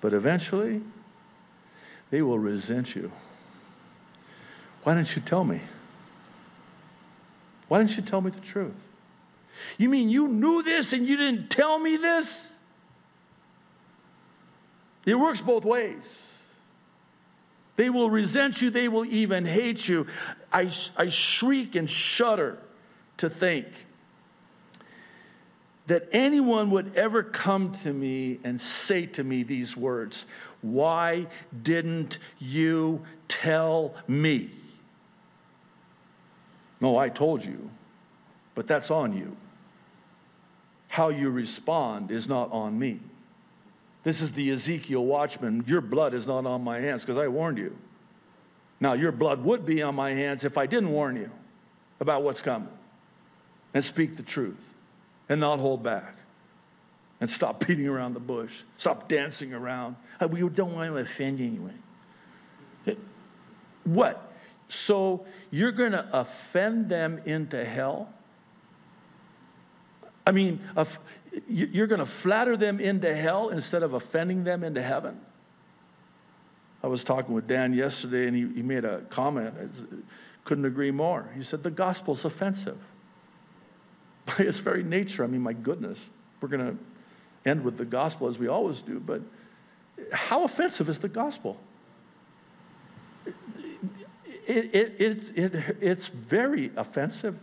But eventually, they will resent you. Why didn't you tell me? Why didn't you tell me the truth? You mean you knew this and you didn't tell me this? It works both ways. They will resent you, they will even hate you. I, I shriek and shudder to think that anyone would ever come to me and say to me these words Why didn't you tell me? No, I told you, but that's on you. How you respond is not on me. This is the Ezekiel watchman. Your blood is not on my hands because I warned you. Now, your blood would be on my hands if I didn't warn you about what's coming and speak the truth and not hold back and stop beating around the bush. Stop dancing around. Uh, we don't want to offend anyone. What? So you're going to offend them into hell? I mean, you're going to flatter them into hell instead of offending them into heaven? I was talking with Dan yesterday, and he, he made a comment. I couldn't agree more. He said, The gospel's offensive. By its very nature, I mean, my goodness, we're going to end with the gospel as we always do, but how offensive is the gospel? It, it, it, it, it's very offensive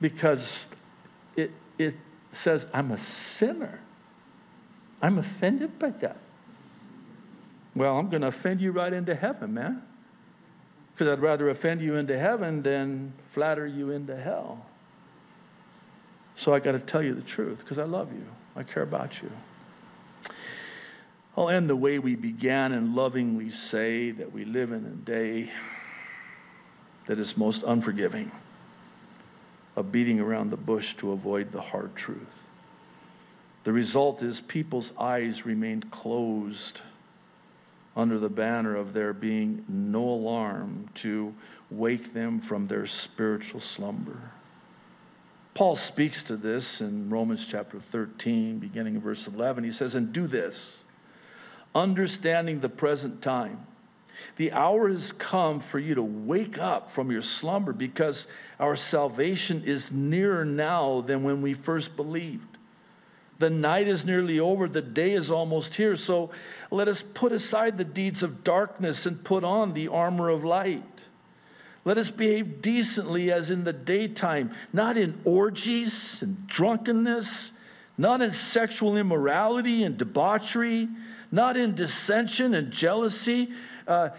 because it, it says, I'm a sinner. I'm offended by that. Well, I'm going to offend you right into heaven, man. Because I'd rather offend you into heaven than flatter you into hell. So I got to tell you the truth because I love you. I care about you. Oh, I'll end the way we began and lovingly say that we live in a day that is most unforgiving of beating around the bush to avoid the hard truth. The result is people's eyes remained closed under the banner of there being no alarm to wake them from their spiritual slumber. Paul speaks to this in Romans chapter 13, beginning in verse 11. He says, And do this, understanding the present time the hour has come for you to wake up from your slumber because our salvation is nearer now than when we first believed. The night is nearly over, the day is almost here. So let us put aside the deeds of darkness and put on the armor of light. Let us behave decently as in the daytime, not in orgies and drunkenness, not in sexual immorality and debauchery, not in dissension and jealousy uh,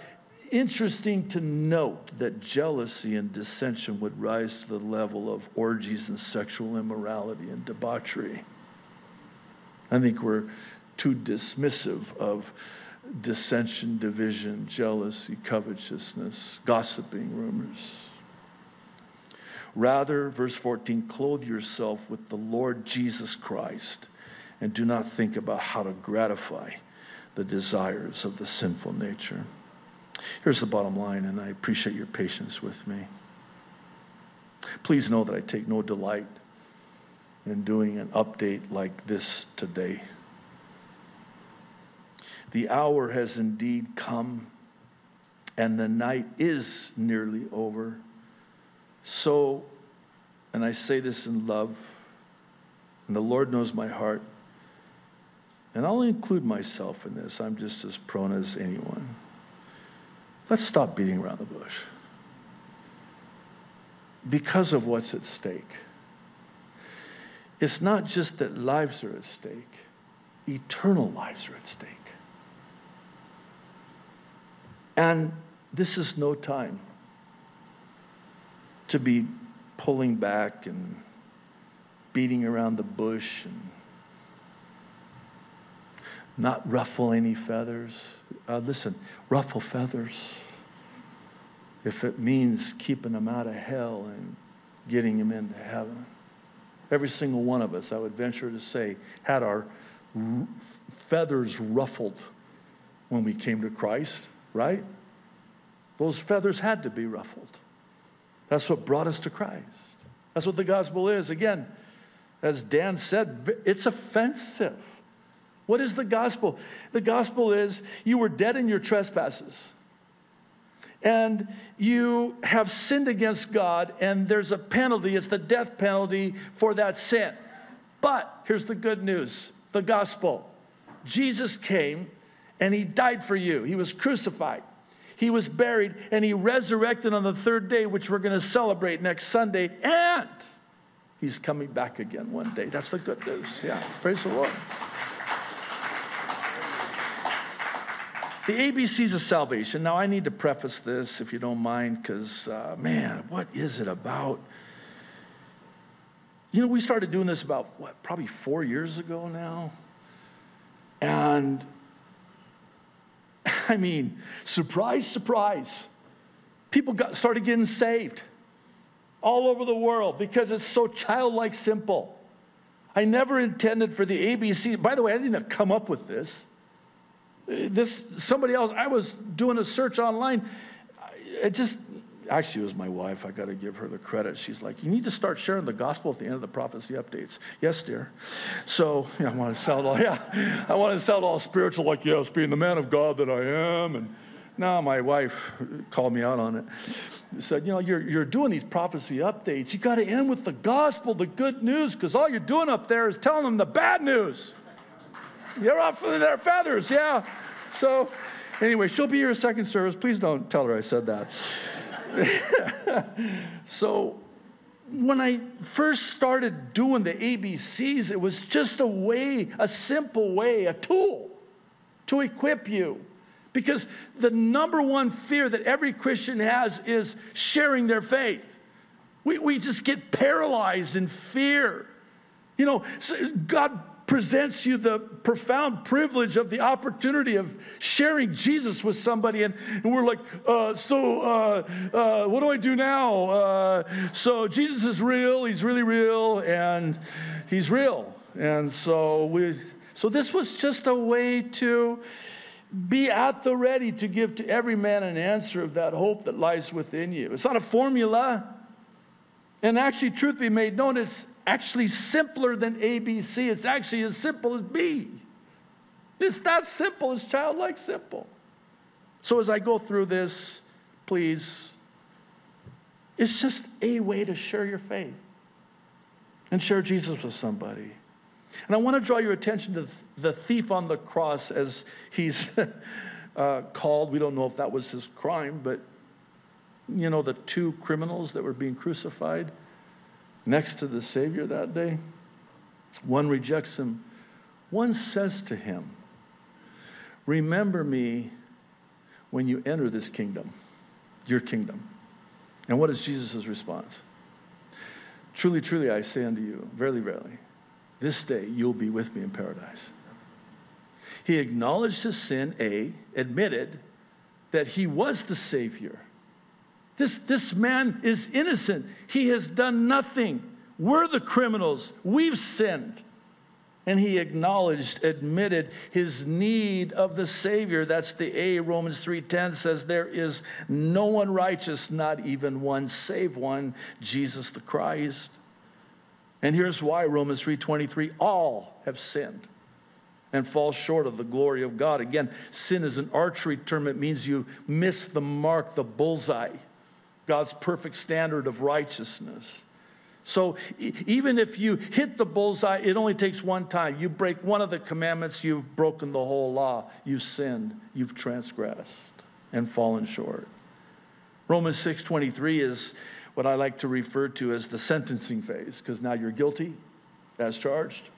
interesting to note that jealousy and dissension would rise to the level of orgies and sexual immorality and debauchery. I think we're too dismissive of dissension, division, jealousy, covetousness, gossiping, rumors. Rather, verse 14, clothe yourself with the Lord Jesus Christ and do not think about how to gratify the desires of the sinful nature. Here's the bottom line, and I appreciate your patience with me. Please know that I take no delight in doing an update like this today. The hour has indeed come, and the night is nearly over. So, and I say this in love, and the Lord knows my heart, and I'll include myself in this. I'm just as prone as anyone. Let's stop beating around the bush. Because of what's at stake. It's not just that lives are at stake, eternal lives are at stake. And this is no time to be pulling back and beating around the bush and not ruffle any feathers. Uh, listen, ruffle feathers. If it means keeping them out of hell and getting them into heaven. Every single one of us, I would venture to say, had our feathers ruffled when we came to Christ, right? Those feathers had to be ruffled. That's what brought us to Christ. That's what the gospel is. Again, as Dan said, it's offensive. What is the gospel? The gospel is you were dead in your trespasses. And you have sinned against God, and there's a penalty. It's the death penalty for that sin. But here's the good news the gospel Jesus came and he died for you, he was crucified. He was buried and he resurrected on the third day, which we're going to celebrate next Sunday. And he's coming back again one day. That's the good news. Yeah, praise the Lord. The ABCs of salvation. Now, I need to preface this, if you don't mind, because, uh, man, what is it about? You know, we started doing this about, what, probably four years ago now? And, I mean, surprise, surprise, people got, started getting saved all over the world because it's so childlike simple. I never intended for the ABC. By the way, I didn't come up with this. Uh, this somebody else. I was doing a search online. It just actually it was my wife. I got to give her the credit. She's like, you need to start sharing the gospel at the end of the prophecy updates. Yes, dear. So yeah, I want to sound all yeah, I want to sound all spiritual, like yes, being the man of God that I am. And now my wife called me out on it. Said, you know, you're you're doing these prophecy updates. You got to end with the gospel, the good news, because all you're doing up there is telling them the bad news. You're off for their feathers, yeah. So anyway, she'll be here second service. Please don't tell her I said that. so when I first started doing the ABCs, it was just a way, a simple way, a tool to equip you. Because the number one fear that every Christian has is sharing their faith. We, we just get paralyzed in fear. You know, God presents you the profound privilege of the opportunity of sharing Jesus with somebody. And, and we're like, uh, so uh, uh, what do I do now? Uh, so Jesus is real, he's really real, and he's real. And so we, so this was just a way to be at the ready to give to every man an answer of that hope that lies within you. It's not a formula. And actually, truth be made known, it's actually simpler than ABC. It's actually as simple as B. It's that simple, it's childlike simple. So as I go through this, please, it's just a way to share your faith and share Jesus with somebody. And I want to draw your attention to the thief on the cross as he's uh, called. We don't know if that was his crime, but you know, the two criminals that were being crucified next to the Savior that day. One rejects him. One says to him, Remember me when you enter this kingdom, your kingdom. And what is Jesus' response? Truly, truly, I say unto you, verily, verily, this day you'll be with me in paradise. He acknowledged his sin, A, admitted that he was the Savior this, this man is innocent. He has done nothing. We're the criminals. We've sinned. And he acknowledged, admitted his need of the Savior. That's the A. Romans 3:10 says there is no one righteous, not even one, save one, Jesus the Christ. And here's why Romans 3:23 all have sinned and fall short of the glory of God. Again, sin is an archery term. It means you miss the mark, the bullseye. God's perfect standard of righteousness. So even if you hit the bullseye, it only takes one time. You break one of the commandments, you've broken the whole law. You've sinned, you've transgressed and fallen short. Romans 6:23 is what I like to refer to as the sentencing phase because now you're guilty as charged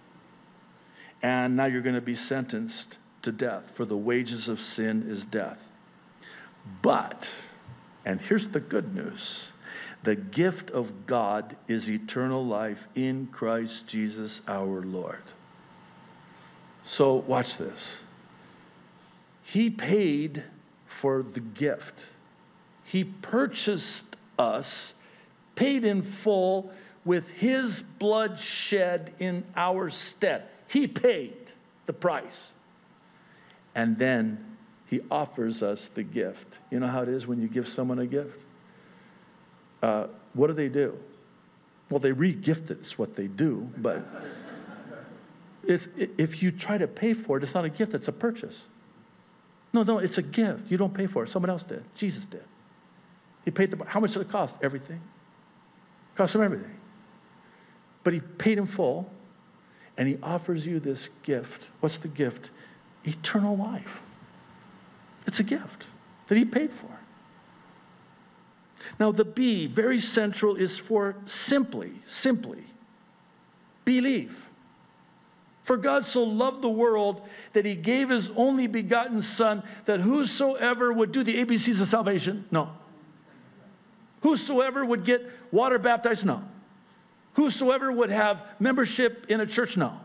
and now you're going to be sentenced to death for the wages of sin is death. But and here's the good news the gift of God is eternal life in Christ Jesus our Lord. So, watch this. He paid for the gift, He purchased us, paid in full with His blood shed in our stead. He paid the price. And then he offers us the gift. You know how it is when you give someone a gift? Uh, what do they do? Well, they re-gift it, is what they do, but it's, if you try to pay for it, it's not a gift, it's a purchase. No, no, it's a gift. You don't pay for it. Someone else did. Jesus did. He paid the how much did it cost? Everything. It cost him everything. But he paid in full, and he offers you this gift. What's the gift? Eternal life. It's a gift that he paid for. Now, the B, very central, is for simply, simply believe. For God so loved the world that he gave his only begotten Son, that whosoever would do the ABCs of salvation, no. Whosoever would get water baptized, no. Whosoever would have membership in a church, no.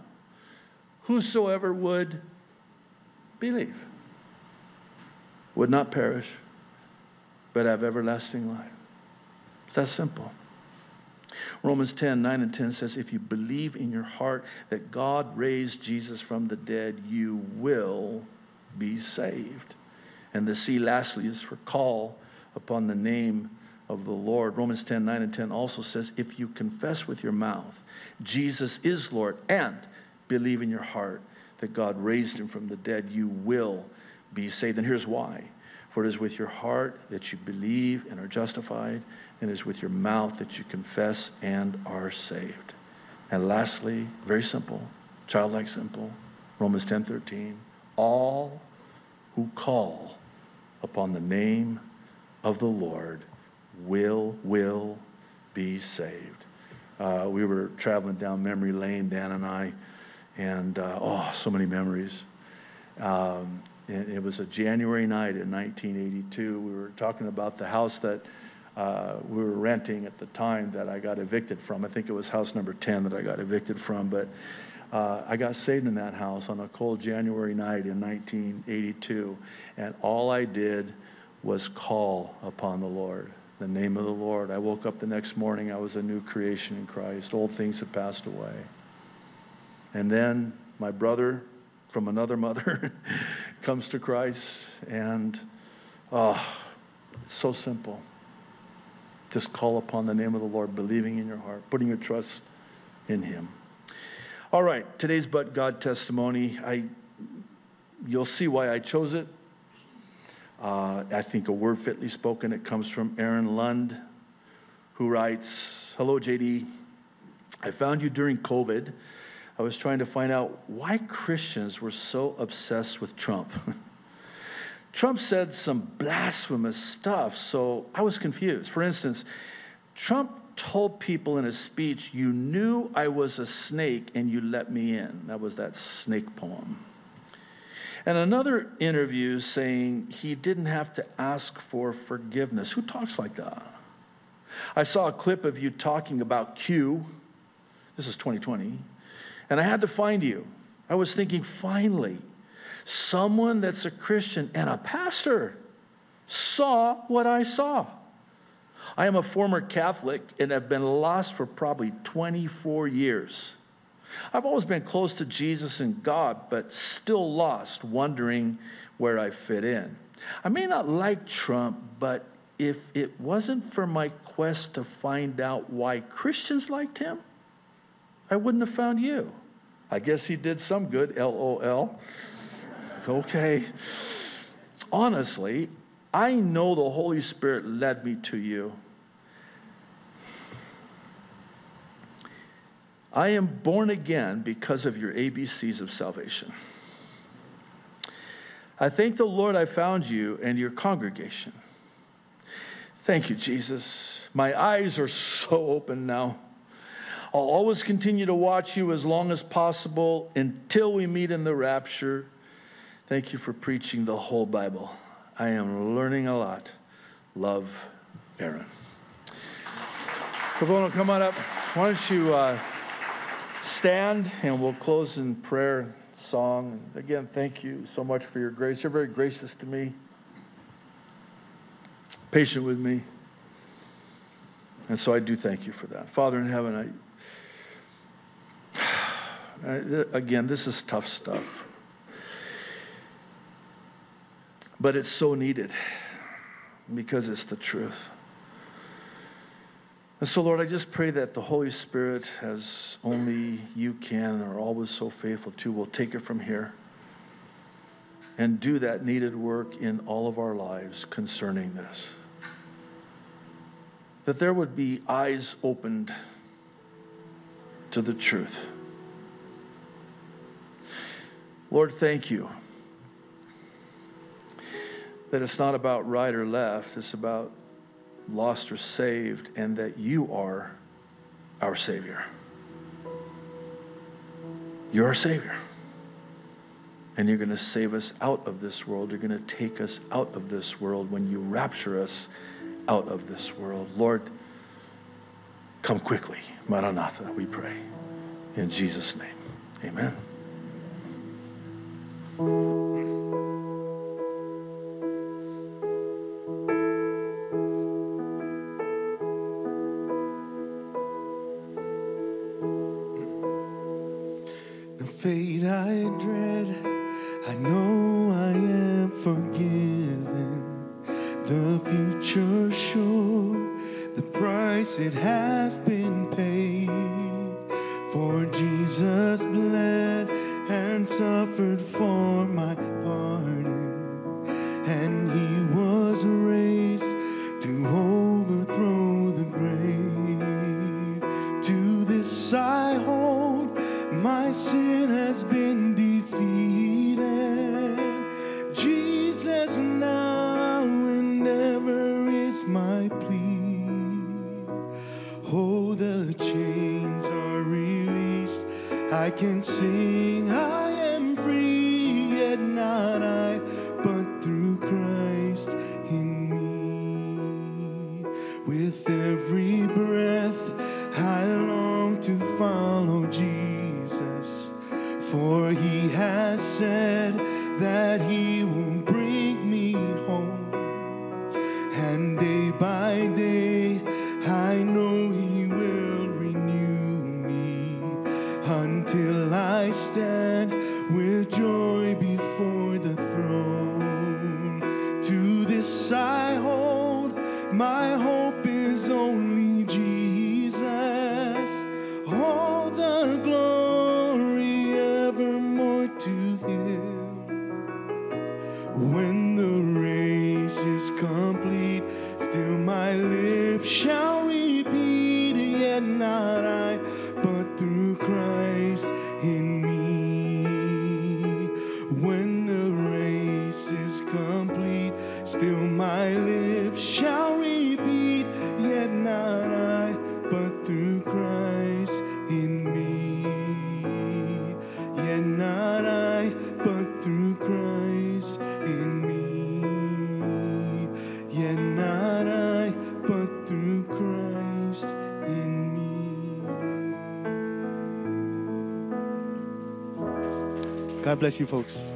Whosoever would believe would not perish, but have everlasting life. It's that simple. Romans 10 9 and 10 says, If you believe in your heart that God raised Jesus from the dead, you will be saved. And the C, lastly, is for call upon the name of the Lord. Romans 10 9 and 10 also says, If you confess with your mouth Jesus is Lord and believe in your heart that God raised him from the dead, you will be saved. And here's why. For it is with your heart that you believe and are justified, and it is with your mouth that you confess and are saved. And lastly, very simple, childlike simple, Romans 10 13. All who call upon the name of the Lord will, will be saved. Uh, we were traveling down memory lane, Dan and I, and uh, oh, so many memories. Um, it, it, was a January night in 1982. We were talking about the house that uh, we were renting at the time that I got evicted from. I think it was house number 10 that I got evicted from, but uh, I got saved in that house on a cold January night in 1982, and all I did was call upon the Lord the name of the Lord. I woke up the next morning, I was a new creation in Christ. Old things had passed away. And then my brother from another mother comes to Christ, and oh, so simple. Just call upon the name of the Lord, believing in your heart, putting your trust in Him. All right, today's but God testimony. I, you'll see why I chose it. Uh, I think a word fitly spoken, it comes from Aaron Lund, who writes Hello, JD. I found you during COVID. I was trying to find out why Christians were so obsessed with Trump. Trump said some blasphemous stuff, so I was confused. For instance, Trump told people in a speech, You knew I was a snake and you let me in. That was that snake poem. And another interview saying he didn't have to ask for forgiveness. Who talks like that? I saw a clip of you talking about Q. This is 2020. And I had to find you. I was thinking, finally, someone that's a Christian and a pastor saw what I saw. I am a former Catholic and have been lost for probably 24 years. I've always been close to Jesus and God, but still lost, wondering where I fit in. I may not like Trump, but if it wasn't for my quest to find out why Christians liked him, I wouldn't have found you. I guess he did some good, LOL. Okay. Honestly, I know the Holy Spirit led me to you. I am born again because of your ABCs of salvation. I thank the Lord I found you and your congregation. Thank you, Jesus. My eyes are so open now. I'll always continue to watch you as long as possible until we meet in the rapture. Thank you for preaching the whole Bible. I am learning a lot. Love, Aaron. Kabono, come on up. Why don't you. Uh, stand and we'll close in prayer song. Again, thank you so much for your grace. You're very gracious to me, patient with me. And so I do thank you for that. Father in heaven, I, Uh, again, this is tough stuff. But it's so needed because it's the truth. And so, Lord, I just pray that the Holy Spirit, as only you can, are always so faithful to, will take it from here and do that needed work in all of our lives concerning this. That there would be eyes opened to the truth. Lord, thank you that it's not about right or left, it's about lost or saved, and that you are our Savior. You're our Savior. And you're going to save us out of this world. You're going to take us out of this world when you rapture us out of this world. Lord, Come quickly, Maranatha, we pray. In Jesus' name, amen. The fate I dread, I know I am forgiven, the future sure the price it has been paid. For Jesus bled and suffered for my can see. God bless you, folks.